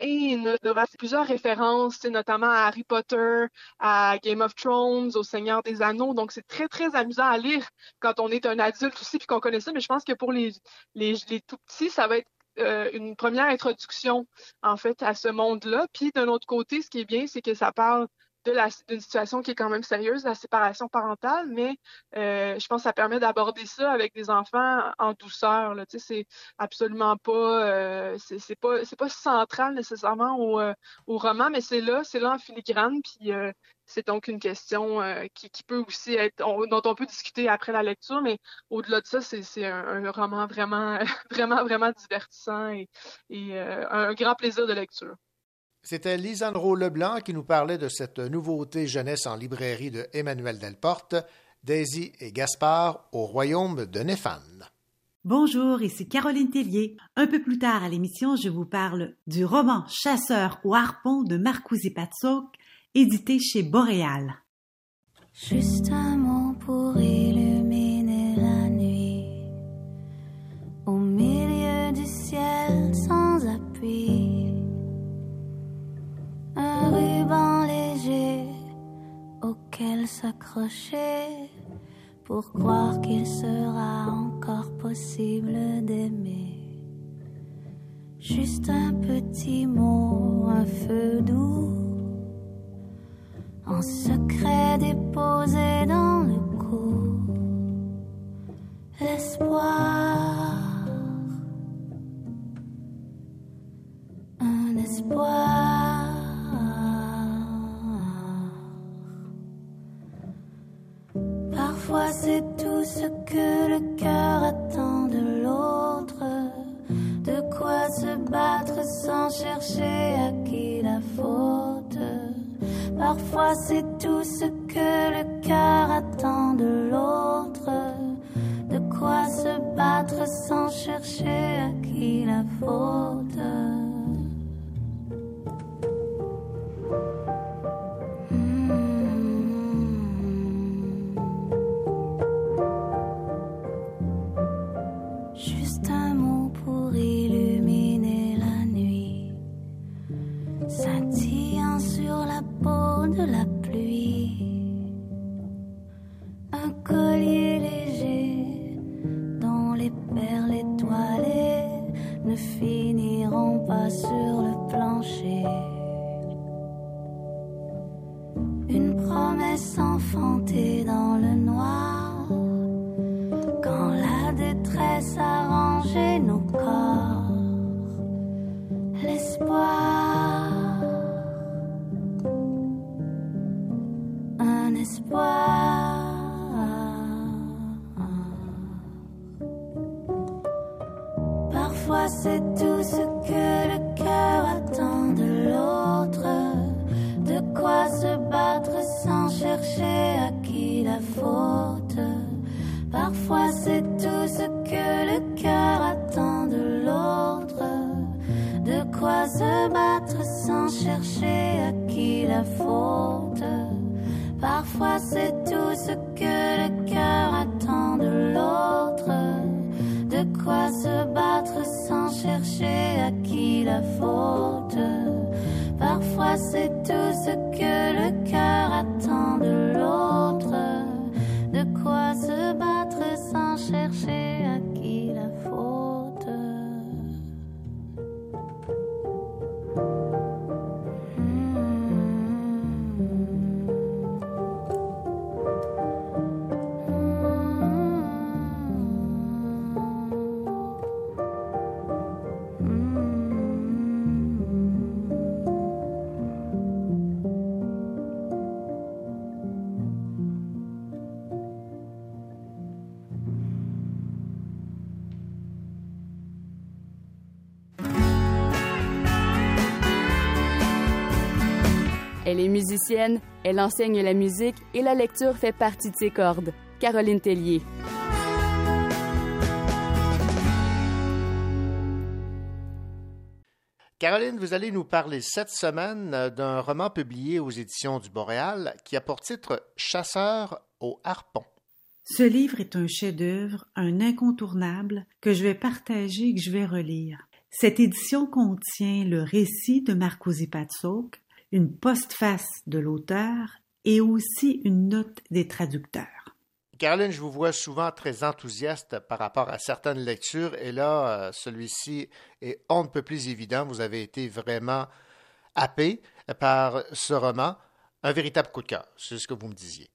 S25: et plusieurs références, notamment à Harry Potter, à Game of Thrones, au Seigneur des Anneaux. Donc, c'est très, très amusant à lire quand on est un adulte aussi, puis qu'on connaît ça. Mais je pense que pour les, les, les tout petits, ça va être euh, une première introduction, en fait, à ce monde-là. Puis, d'un autre côté, ce qui est bien, c'est que ça parle d'une situation qui est quand même sérieuse, la séparation parentale, mais euh, je pense que ça permet d'aborder ça avec des enfants en douceur. Là. C'est absolument pas, euh, c'est pas, c'est pas central nécessairement au, euh, au roman, mais c'est là, c'est là en filigrane. Puis c'est donc une question qui, qui, peut aussi être, dont on peut discuter après la lecture, mais au-delà de ça, c'est un, un, roman vraiment, vraiment, vraiment divertissant et, et un grand plaisir de lecture.
S2: C'était Lisandro Leblanc qui nous parlait de cette nouveauté jeunesse en librairie de Emmanuel Delporte, Daisy et Gaspard au royaume de Néphan.
S6: Bonjour, ici Caroline Tellier. Un peu plus tard à l'émission, je vous parle du roman Chasseur ou harpon de Marcousi Patsok, édité chez Boréal.
S26: Juste un mot pour illuminer auquel s'accrocher pour croire qu'il sera encore possible d'aimer. Juste un petit mot, un feu doux, en secret déposé dans le cou. L'espoir, un espoir. C'est tout ce que le cœur attend de l'autre. De quoi se battre sans chercher à qui la faute. Parfois c'est tout ce que le cœur attend de l'autre. De quoi se battre sans chercher à qui la faute. Faute. Parfois c'est tout ce que le cœur attend de l'autre. De quoi se battre sans chercher à qui la faute. Parfois c'est tout ce que le cœur attend de l'autre. De quoi se battre sans chercher à qui
S1: Elle est musicienne, elle enseigne la musique et la lecture fait partie de ses cordes. Caroline Tellier.
S2: Caroline, vous allez nous parler cette semaine d'un roman publié aux éditions du Boréal qui a pour titre Chasseur au harpon.
S6: Ce livre est un chef-d'œuvre, un incontournable que je vais partager et que je vais relire. Cette édition contient le récit de Marcosi Patsok, une postface de l'auteur et aussi une note des traducteurs.
S2: Caroline, je vous vois souvent très enthousiaste par rapport à certaines lectures et là, euh, celui-ci est on ne peut plus évident. Vous avez été vraiment happé par ce roman. Un véritable coup de cœur, c'est ce que vous me disiez.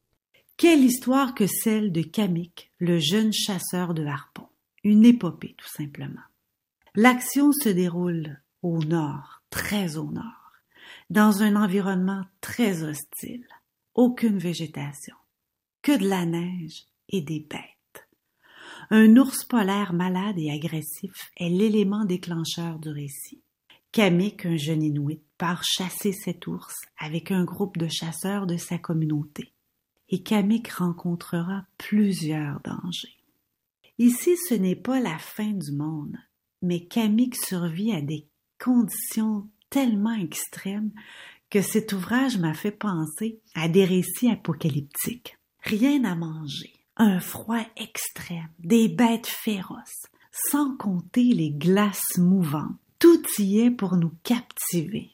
S6: Quelle histoire que celle de Kamik, le jeune chasseur de harpons. Une épopée, tout simplement. L'action se déroule au nord, très au nord, dans un environnement très hostile. Aucune végétation que de la neige et des bêtes. Un ours polaire malade et agressif est l'élément déclencheur du récit. Kamik, un jeune Inuit, part chasser cet ours avec un groupe de chasseurs de sa communauté. Et Kamik rencontrera plusieurs dangers. Ici, ce n'est pas la fin du monde, mais Kamik survit à des conditions tellement extrêmes que cet ouvrage m'a fait penser à des récits apocalyptiques rien à manger, un froid extrême, des bêtes féroces, sans compter les glaces mouvantes. Tout y est pour nous captiver.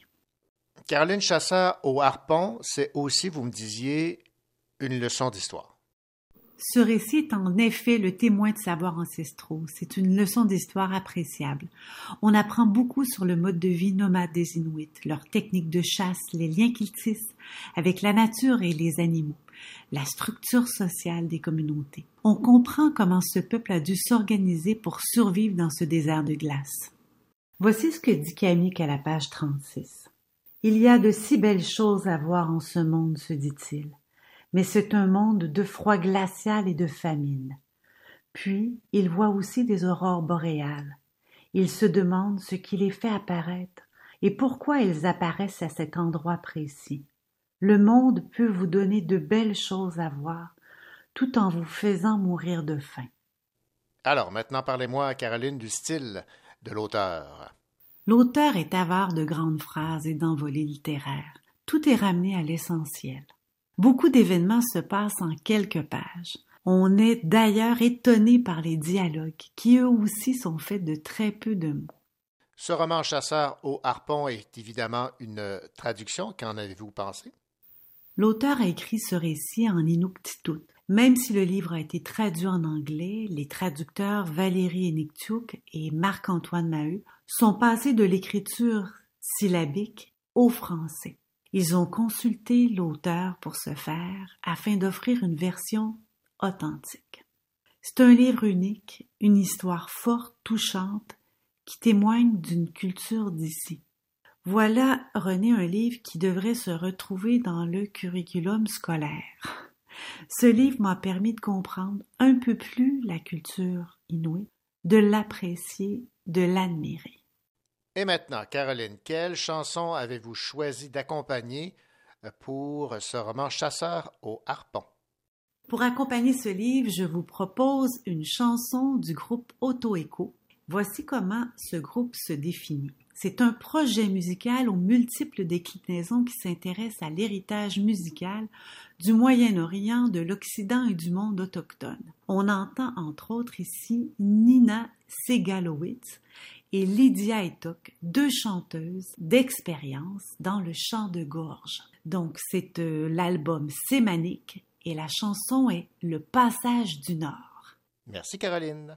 S2: Caroline Chasseur au harpon, c'est aussi, vous me disiez, une leçon d'histoire.
S6: Ce récit est en effet le témoin de savoirs ancestraux. C'est une leçon d'histoire appréciable. On apprend beaucoup sur le mode de vie nomade des Inuits, leurs techniques de chasse, les liens qu'ils tissent avec la nature et les animaux, la structure sociale des communautés. On comprend comment ce peuple a dû s'organiser pour survivre dans ce désert de glace. Voici ce que dit Kamik à la page 36. Il y a de si belles choses à voir en ce monde, se dit-il mais c'est un monde de froid glacial et de famine. Puis il voit aussi des aurores boréales. Il se demande ce qui les fait apparaître et pourquoi elles apparaissent à cet endroit précis. Le monde peut vous donner de belles choses à voir, tout en vous faisant mourir de faim.
S2: Alors, maintenant parlez-moi, Caroline, du style de l'auteur.
S6: L'auteur est avare de grandes phrases et d'envolées littéraires. Tout est ramené à l'essentiel. Beaucoup d'événements se passent en quelques pages. On est d'ailleurs étonné par les dialogues, qui eux aussi sont faits de très peu de mots.
S2: Ce roman Chasseur au harpon est évidemment une traduction. Qu'en avez-vous pensé?
S6: L'auteur a écrit ce récit en inuktitut. Même si le livre a été traduit en anglais, les traducteurs Valérie Eniktiuk et Marc-Antoine Maheu sont passés de l'écriture syllabique au français. Ils ont consulté l'auteur pour ce faire afin d'offrir une version authentique. C'est un livre unique, une histoire forte, touchante, qui témoigne d'une culture d'ici. Voilà, René, un livre qui devrait se retrouver dans le curriculum scolaire. Ce livre m'a permis de comprendre un peu plus la culture inouïe, de l'apprécier, de l'admirer.
S2: Et maintenant, Caroline, quelle chanson avez-vous choisi d'accompagner euh, pour ce roman Chasseur au harpon?
S6: Pour accompagner ce livre, je vous propose une chanson du groupe Auto Echo. Voici comment ce groupe se définit. C'est un projet musical aux multiples déclinaisons qui s'intéresse à l'héritage musical du Moyen-Orient, de l'Occident et du monde autochtone. On entend entre autres ici Nina Segalowitz et Lydia Etok, deux chanteuses d'expérience dans le chant de gorge. Donc c'est euh, l'album Sémanique et la chanson est Le passage du Nord.
S2: Merci Caroline.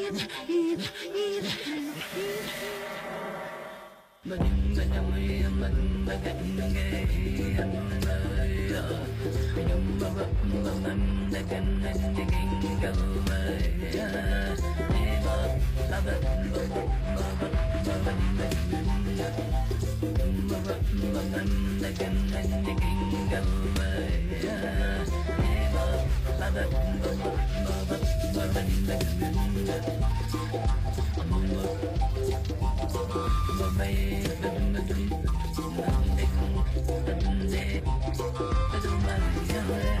S27: mình phải đồng ý mình phải cạnh
S28: nghe anh lời mình không bao gấp bao mình để cạnh anh chỉ kính cầu về đi vào là mình bao gấp bao mình bao mình mình mình bao gấp bao mình để cạnh anh chỉ kính cầu về đi Yeah.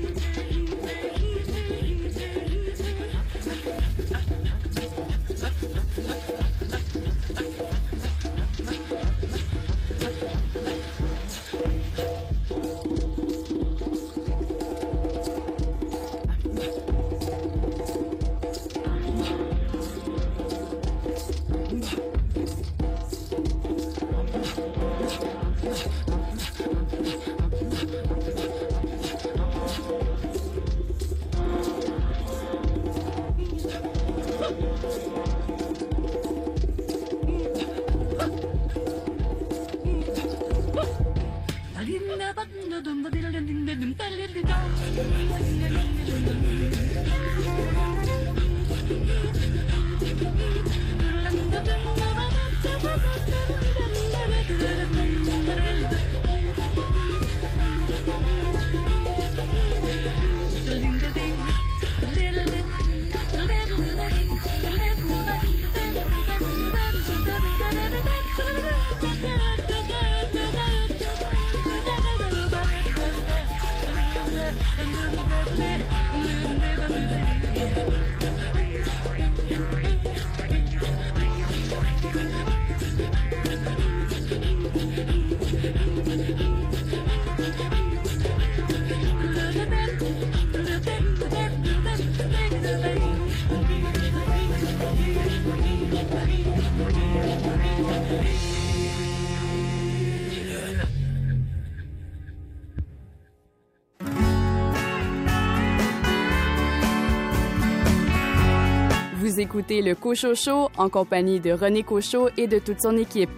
S28: écoutez le Cochot Show en compagnie de René Cochot et de toute son équipe.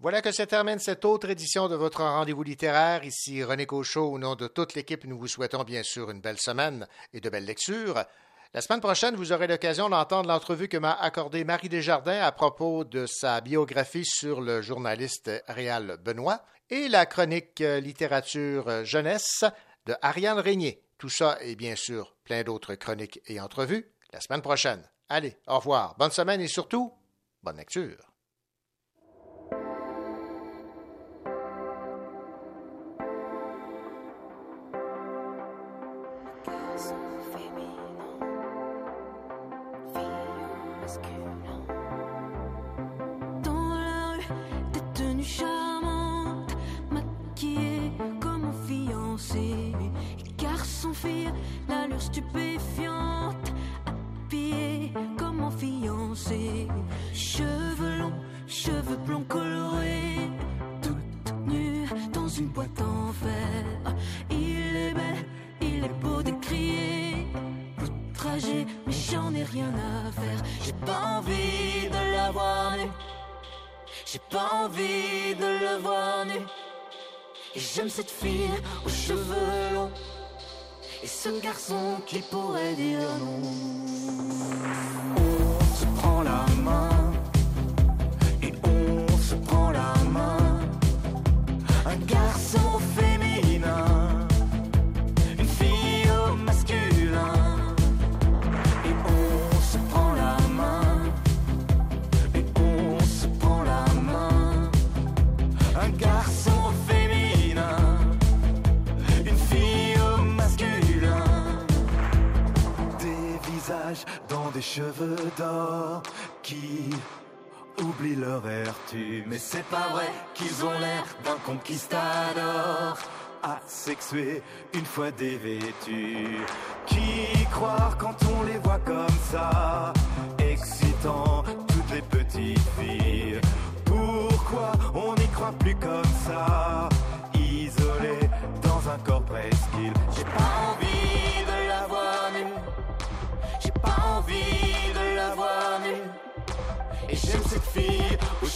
S2: Voilà que se termine cette autre édition de votre rendez-vous littéraire. Ici René Cochot. Au nom de toute l'équipe, nous vous souhaitons bien sûr une belle semaine et de belles lectures. La semaine prochaine, vous aurez l'occasion d'entendre l'entrevue que m'a accordée Marie Desjardins à propos de sa biographie sur le journaliste Réal Benoît et la chronique littérature jeunesse de Ariane Régnier. Tout ça et bien sûr plein d'autres chroniques et entrevues la semaine prochaine. Allez, au revoir, bonne semaine et surtout, bonne lecture.
S9: Dans comme un fiancé. Cheveux longs, cheveux blonds colorés, toute nue dans une boîte en fer. Il est bel, il est beau d'écrier outragé, mais j'en ai rien à faire. J'ai pas envie de la voir nue. J'ai pas envie de le voir nu. Et j'aime cette fille aux cheveux longs. Et ce garçon qui pourrait dire non.
S18: On se prend la main des cheveux d'or qui oublient leur vertu. Mais c'est pas vrai qu'ils ont l'air d'un conquistador asexué une fois dévêtus. Qui croire quand on les voit comme ça, excitant toutes les petites filles? Pourquoi on n'y croit plus comme ça,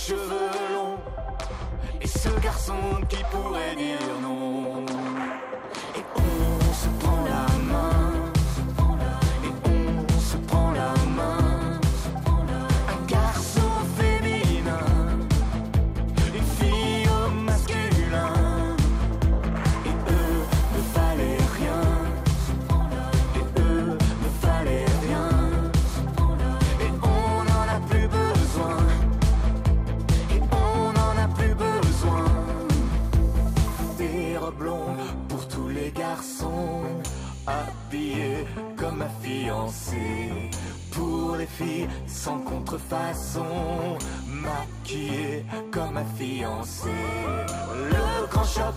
S18: cheveux longs. Et ce garçon qui pourrait dire non. façon, maquillée comme ma fiancée. Le grand choc